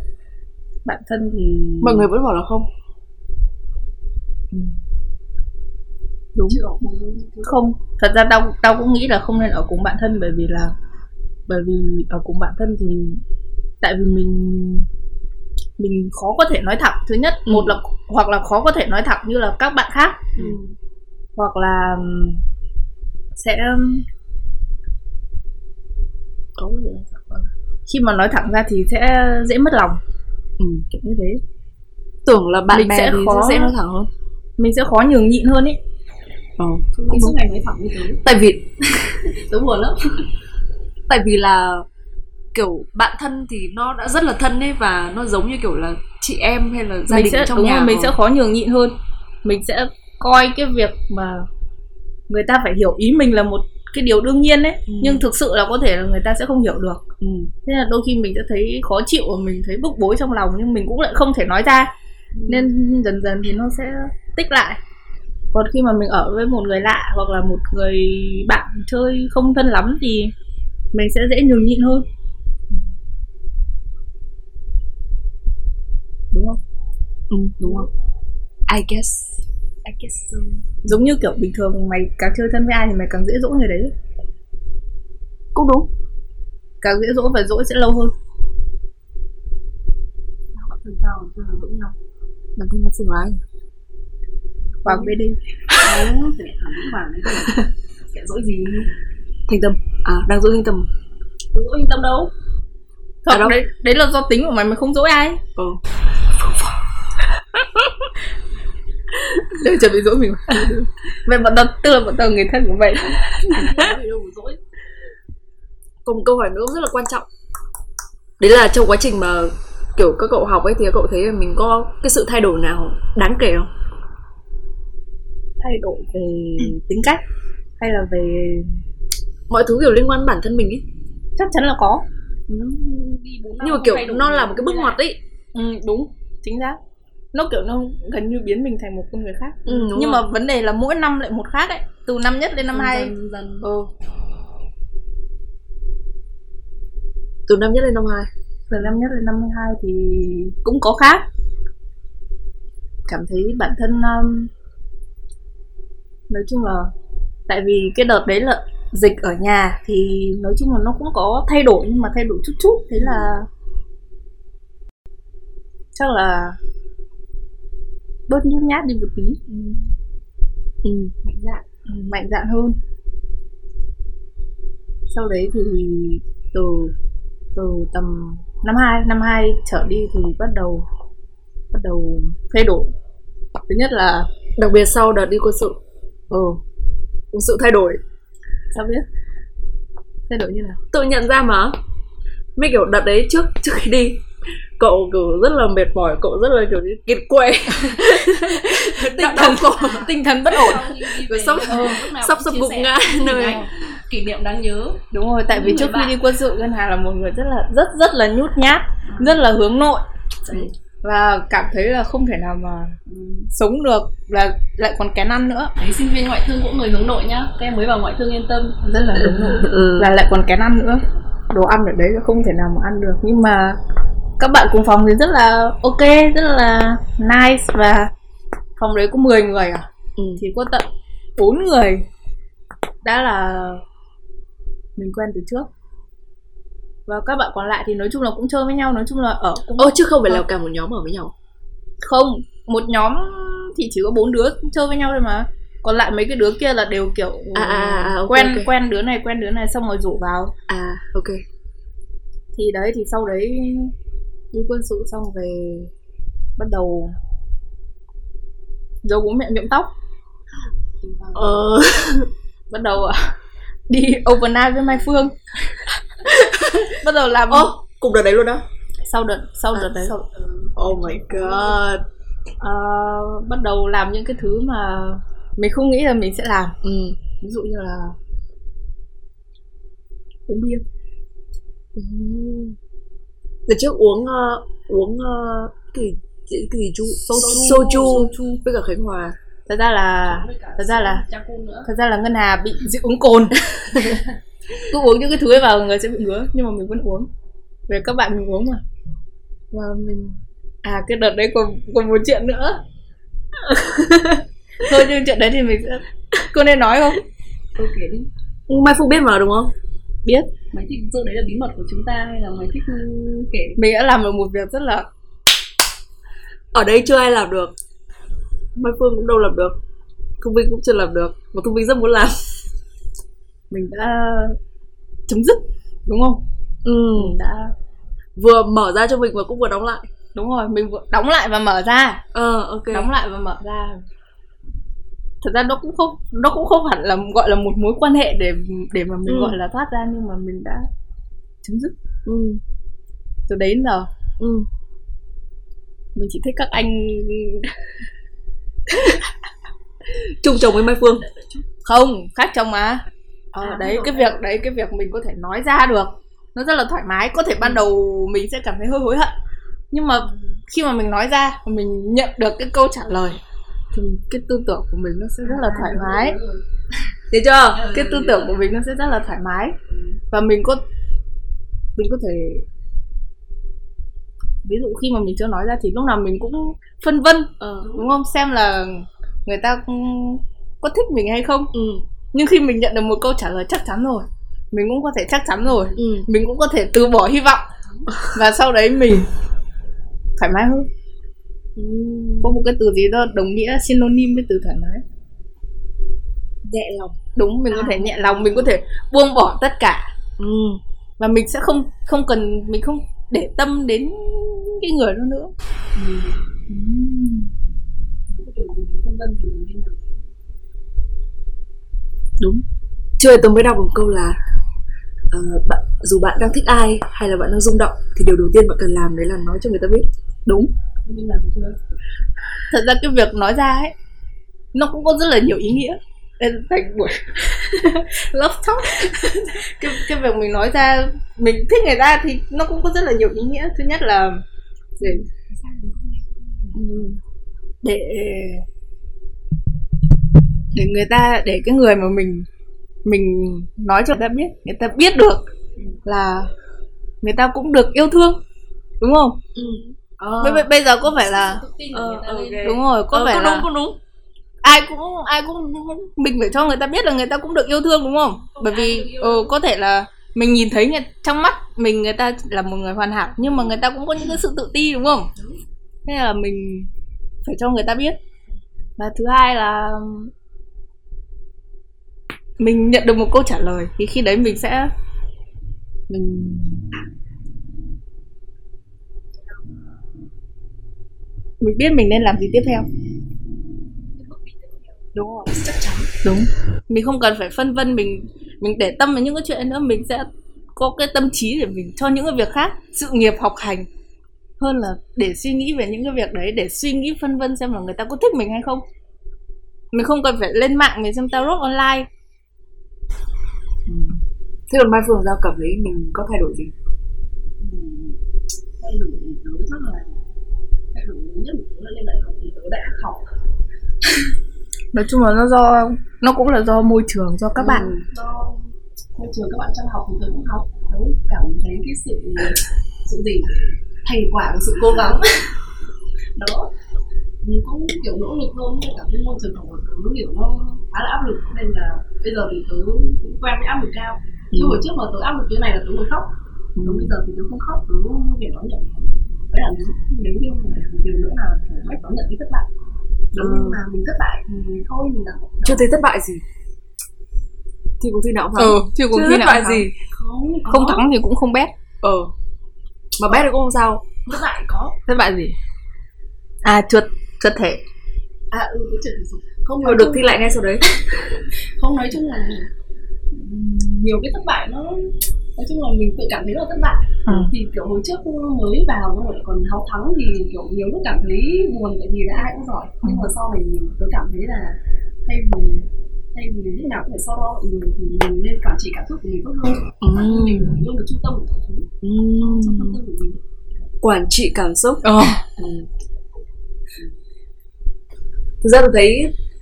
bạn thân thì Mọi người vẫn bảo là không Ừ. đúng không thật ra tao tao cũng nghĩ là không nên ở cùng bạn thân bởi vì là bởi vì ở cùng bạn thân thì tại vì mình mình khó có thể nói thẳng thứ nhất Ừ. một là hoặc là khó có thể nói thẳng như là các bạn khác ừ. hoặc là sẽ có gì nói thẳng? khi mà nói thẳng ra thì sẽ dễ mất lòng. Ừ. kiểu như thế. Tưởng là bạn Mình bè sẽ thì khó- sẽ nói thẳng hơn. mình sẽ khó nhường nhịn hơn ấy Ờ. Mình suốt ngày nói thẳng như thế. Tại vì Tớ buồn lắm. Tại vì là kiểu bạn thân thì nó đã rất là thân ấy và nó giống như kiểu là chị em hay là gia mình đình sẽ trong đúng nhà rồi, mình sẽ khó nhường nhịn hơn. Mình sẽ coi cái việc mà người ta phải hiểu ý mình là một cái điều đương nhiên ấy Ừ. nhưng thực sự là có thể là người ta sẽ không hiểu được. Ừ. thế là đôi khi mình sẽ thấy khó chịu và mình thấy bức bối trong lòng nhưng mình cũng lại không thể nói ra. Nên dần dần thì nó sẽ tích lại. Còn khi mà mình ở với một người lạ hoặc là một người bạn chơi không thân lắm thì mình sẽ dễ nhường nhịn hơn. Đúng không? Ừ đúng không? I guess I guess so giống như kiểu bình thường mày càng chơi thân với ai thì mày càng dễ dỗ người đấy. Cũng đúng. Càng dễ dỗ và dỗ sẽ lâu hơn. Mà chưa là giống nhau. Thân nó phương ái hoàng BD Đúng, đấy cơ Sẽ dỗi gì? Thanh tâm. À đang giữ thanh tâm. Dỗi yên tâm đâu? Thật À đâu? đấy đấy là do tính của mày mày không dỗ ai. Ừ. để chuẩn bị dỗ mình. Vậy bọn tao tức là bọn tao người thân của mày còn một câu hỏi nữa rất là quan trọng. Đấy là trong quá trình mà kiểu các cậu học ấy thì các cậu thấy là mình có cái sự thay đổi nào đáng kể không? Thay đổi về tính cách hay là về mọi thứ kiểu liên quan bản thân mình ấy. Chắc chắn là có. Năm nhưng mà kiểu nó là một cái bước ngoặt ấy. Ừ, đúng chính xác nó kiểu nó gần như biến mình thành một con người khác. Ừ, nhưng rồi. mà vấn đề là mỗi năm lại một khác ấy. Từ năm nhất đến năm Dần hai. dần dần. Ừ. Từ năm nhất lên năm hai. Từ năm nhất đến năm hai thì cũng có khác. Cảm thấy bản thân um, nói chung là tại vì cái đợt đấy là dịch ở nhà thì nói chung là nó cũng có thay đổi nhưng mà thay đổi chút chút. Thế là chắc là bớt nhút nhát đi một tí. Ừ. mạnh dạn. Ừ, mạnh dạn hơn. Sau đấy thì từ từ tầm năm hai năm hai trở đi thì bắt đầu bắt đầu thay đổi. Thứ nhất là đặc biệt sau đợt đi quân sự. Ừ. Quân sự thay đổi. Sao biết? Thay đổi như nào? Tự nhận ra mà. Mấy kiểu đợt đấy trước trước khi đi cậu kiểu rất là mệt mỏi cậu rất là kiểu như kiệt quệ. Tinh thần cổ tinh thần bất ổn. Rồi sắp- nào sắp sắp gục ngã nơi. kỷ niệm đáng nhớ. Đúng rồi tại vì trước khi đi quân sự ngân hà là một người rất là rất rất là nhút nhát rất là hướng nội. Đấy. và cảm thấy là không thể nào mà sống được là lại còn kén ăn nữa. Đấy, sinh viên ngoại thương cũng người hướng nội nhá. Các em mới vào ngoại thương yên tâm. Rất là hướng nội. Ừ. là lại còn kén ăn nữa. Đồ ăn ở đấy không thể nào mà ăn được. Nhưng mà các bạn cùng phòng thì rất là ok rất là nice và phòng đấy có 10 người à? Ừ. thì có tận 4 người. Đã là mình quen từ trước. Và các bạn còn lại thì nói chung là cũng chơi với nhau nói chung là ở cũng ô chứ không phải là cả một nhóm ở với nhau? Không một nhóm thì chỉ có bốn đứa chơi với nhau thôi mà. Còn lại mấy cái đứa kia là đều kiểu À, à, à, à, ok, quen ok. quen đứa này quen đứa này xong rồi rủ vào. À ok. Thì đấy thì sau đấy đi quân sự xong về bắt đầu giấu bố mẹ nhuộm tóc. Ờ. Bắt đầu à, đi overnight với Mai Phương. Bắt đầu làm ô cùng đợt đấy luôn đó sau đợt sau đợt À, đấy. sau- oh my god. Ờ, bắt đầu làm những cái thứ mà mình không nghĩ là mình sẽ làm. Ừ. ví dụ như là uống bia Đợt trước uống ờ, uống uh, cái gì cái gì chu Soju. soju với cả khánh hòa. Thật ra là thật ra là thật ra là ngân hà bị dị ứng cồn. Cứ uống những cái thứ ấy vào người sẽ bị ngứa nhưng mà mình vẫn uống. Về các bạn mình uống mà. Và mình à cái đợt đấy còn còn một chuyện nữa. Thôi nhưng chuyện đấy thì mình sẽ cô nên nói không? Đi. Mai phương biết mà đúng không biết. Mày thích giữ đấy là bí mật của chúng ta hay là mày thích kể? Mình đã làm được một việc rất là ở đây chưa ai làm được. Mai phương cũng đâu làm được. Thu vinh cũng chưa làm được. Mà thu vinh rất muốn làm. Mình đã chấm dứt đúng không? Ừ. mình đã vừa mở ra cho mình và cũng vừa đóng lại. Đúng rồi mình vừa đóng lại và mở ra. Ờ ok. Đóng lại và mở ra thật ra nó cũng không nó cũng không hẳn là gọi là một mối quan hệ để để mà mình Ừ. gọi là thoát ra nhưng mà mình đã chấm dứt. Ừ. từ đấy đến giờ. Ừ. mình chỉ thích các anh chung chồng với mai phương. Không khác chồng mà. Ờ, À, đấy cái việc đấy cái việc mình có thể nói ra được. Nó rất là thoải mái. Có thể ban đầu mình sẽ cảm thấy hơi hối hận. Nhưng mà khi mà mình nói ra mình nhận được cái câu trả lời thì cái tư tưởng của mình nó sẽ rất là thoải mái. Thấy chưa? Cái tư tưởng của mình nó sẽ rất là thoải mái. Và mình có mình có thể ví dụ khi mà mình chưa nói ra thì lúc nào mình cũng phân vân ờ đúng không? Xem là người ta có thích mình hay không. Ừ. nhưng khi mình nhận được một câu trả lời chắc chắn rồi mình cũng có thể chắc chắn rồi. Ừ. mình cũng có thể từ bỏ hy vọng. Và sau đấy mình thoải mái hơn Ừ. có một cái từ gì đó đồng nghĩa synonym với từ thoải mái. Nhẹ lòng. Đúng mình có À. thể nhẹ lòng mình có thể buông bỏ tất cả. Ừ. và mình sẽ không không cần mình không để tâm đến cái người đó nữa. Nên làm đúng. Chưa tôi mới đọc một câu là ờ, bạn, dù bạn đang thích ai hay là bạn đang rung động thì điều đầu tiên bạn cần làm đấy là nói cho người ta biết. Đúng mình làm chưa thật ra cái việc nói ra ấy nó cũng có rất là nhiều ý nghĩa. Nên thành buổi love talk. Cái, cái việc mình nói ra mình thích người ta thì nó cũng có rất là nhiều ý nghĩa. Thứ nhất là để để để người ta để cái người mà mình mình nói cho người ta biết người ta biết được là người ta cũng được yêu thương đúng không? Ừ bây, bây, bây giờ có phải là Ờ, đúng rồi có Ờ, phải có là đúng có đúng. Ai cũng ai cũng mình phải cho người ta biết là người ta cũng được yêu thương đúng không? Bởi vì ừ, có thể là mình nhìn thấy người, trong mắt mình người ta là một người hoàn hảo nhưng mà người ta cũng có những cái sự tự ti đúng không? Thế là mình phải cho người ta biết. Và thứ hai là mình nhận được một câu trả lời thì khi đấy mình sẽ mình mình biết mình nên làm gì tiếp theo. Đúng rồi. Chắc chắn. Đúng. Mình không cần phải phân vân mình mình để tâm vào những cái chuyện nữa mình sẽ có cái tâm trí để mình cho những cái việc khác sự nghiệp học hành. Hơn là để suy nghĩ về những cái việc đấy để suy nghĩ phân vân xem là người ta có thích mình hay không. Mình không cần phải lên mạng để xem tarot online. Thế còn mai phương giao cảm thấy mình có thay đổi gì? Thay đổi thì tớ chắc là đổi lớn nhất của là lên đại học thì tớ đã học nói chung là nó do nó cũng là do môi trường do các bạn. Ừ, do môi trường các bạn trong học thì tớ cũng học tớ cảm thấy cái sự sự gì thành quả của sự cố gắng. Đó. Mình cũng kiểu nỗ lực hơn nhưng cảm thấy môi trường học của tớ kiểu nó khá là áp lực. Nên là bây giờ thì tớ cũng quen với áp lực cao chứ hồi trước mà tớ áp lực như này là tớ mới khóc. Còn bây giờ thì tớ không khóc tớ phải đón nhận đấy là nếu nếu như điều nữa là phải biết đón nhận cái thất bại. Nếu như mà mình thất bại thì thôi mình đã chưa thấy thất bại gì. Thì cuộc thi nào cũng thắng. Ừ thì cuộc chưa thi thất nào bại cũng gì. thắng. không có. không thắng thì cũng không bét ờ. Mà bé được cũng không sao. Thất bại có. Thất bại gì? À trượt trượt thể à ừ cái chuyện này không nói được chung, thi lại ngay sau đấy. Không nói chung là nhiều cái thất bại nó nói chung là mình tự cảm thấy là thất bại. Ừ. thì kiểu hồi trước mới vào lại còn háo thắng thì kiểu nhiều lúc cảm thấy buồn tại vì là ai cũng giỏi. Nhưng mà sau này mình tôi cảm thấy là thay vì thay vì lúc nào cũng phải so đo mọi người thì mình nên quản trị cảm xúc của mình tốt hơn. Thân mình luôn được trung tâm của mọi thứ. Trong tâm tư của mình. Quản trị cảm xúc. Ừ. thực ra tôi thấy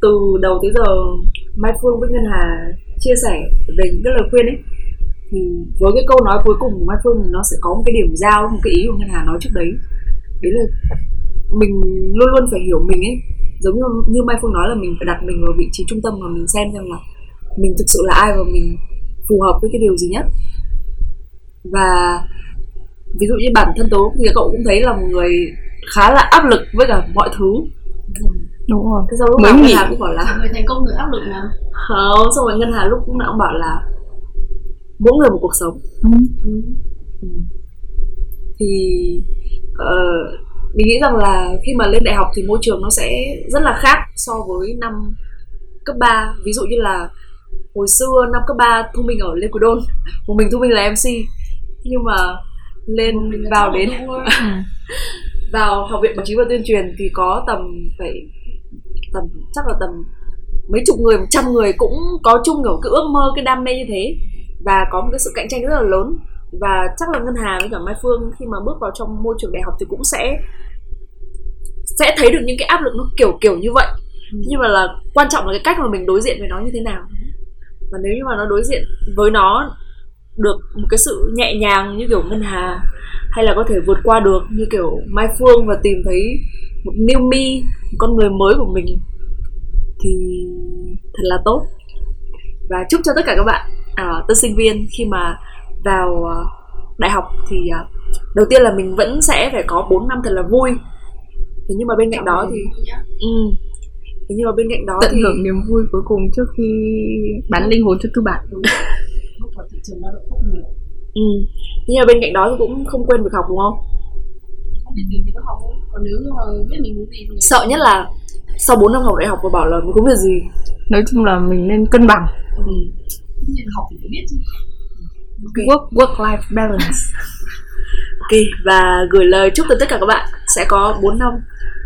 từ đầu tới giờ mai phương với ngân hà chia sẻ về những cái lời khuyên ấy thì với cái câu nói cuối cùng của mai phương thì nó sẽ có một cái điểm giao một cái ý của ngân hà nói trước đấy. Đấy là mình luôn luôn phải hiểu mình ấy. Giống như như mai phương nói là mình phải đặt mình vào vị trí trung tâm và mình xem xem là mình thực sự là ai và mình phù hợp với cái điều gì nhất. Và ví dụ như bản thân tố thì cậu cũng thấy là một người khá là áp lực với cả mọi thứ. Đúng rồi. Thế sau lúc Mới nào ngân nghỉ. hà cũng bảo là người thành công người áp lực mà. Không xong rồi ngân hà lúc cũng bảo là mỗi người một cuộc sống. Ừ. thì ờ, mình nghĩ rằng là khi mà lên đại học thì môi trường nó sẽ rất là khác so với năm cấp 3 ví dụ như là hồi xưa năm cấp 3 thu minh ở lê quý đôn một mình thu minh là mc nhưng mà lên Mình vào đến vào học viện báo chí và tuyên truyền thì có tầm phải tầm chắc là tầm mấy chục người một trăm người cũng có chung kiểu cái ước mơ cái đam mê như thế và có một cái sự cạnh tranh rất là lớn. Và chắc là ngân hà với cả mai phương khi mà bước vào trong môi trường đại học thì cũng sẽ sẽ thấy được những cái áp lực nó kiểu kiểu như vậy. Nhưng mà là quan trọng là cái cách mà mình đối diện với nó như thế nào. Và nếu như mà nó đối diện với nó được một cái sự nhẹ nhàng như kiểu ngân hà hay là có thể vượt qua được như kiểu mai phương và tìm thấy một new me một con người mới của mình thì thật là tốt. Và chúc cho tất cả các bạn à, tân sinh viên khi mà vào à, đại học thì à, đầu tiên là mình vẫn sẽ phải có 4 năm thật là vui. Thế nhưng mà bên cạnh đó thì ừ, thế nhưng mà bên cạnh đó tận thì hưởng niềm vui cuối cùng trước khi bán linh hồn cho tư bản ừ. nhưng mà bên cạnh đó thì cũng không quên việc học đúng không? Không biết mình thì có học không còn nếu như mà biết mình muốn gì thì sợ nhất là sau 4 năm học đại học và bảo là mình không biết gì. Nói chung là mình nên cân bằng. Ừ. nhiên học thì phải biết chứ. Work work life balance. Ok, và gửi lời chúc tới tất cả các bạn sẽ có 4 năm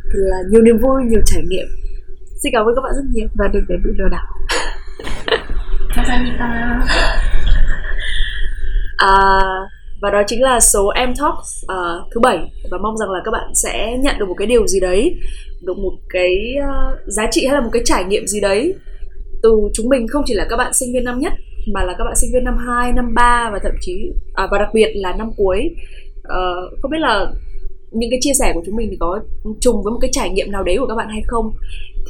thật là nhiều niềm vui, nhiều trải nghiệm. Xin cảm ơn các bạn rất nhiều. và đừng để bị lừa đảo. À, và đó chính là số em Talks à, thứ bảy. Và mong rằng là các bạn sẽ nhận được một cái điều gì đấy, được một cái à, giá trị hay là một cái trải nghiệm gì đấy từ chúng mình không chỉ là các bạn sinh viên năm nhất mà là các bạn sinh viên năm 2, năm 3 và thậm chí à, và đặc biệt là năm cuối. Ờ, không biết là những cái chia sẻ của chúng mình thì có trùng với một cái trải nghiệm nào đấy của các bạn hay không?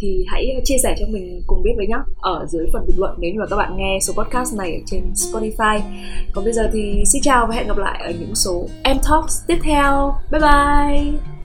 Thì hãy chia sẻ cho mình cùng biết với nhé ở dưới phần bình luận nếu như mà các bạn nghe số podcast này ở trên Spotify. Còn bây giờ thì xin chào và hẹn gặp lại ở những số em talks tiếp theo. Bye bye!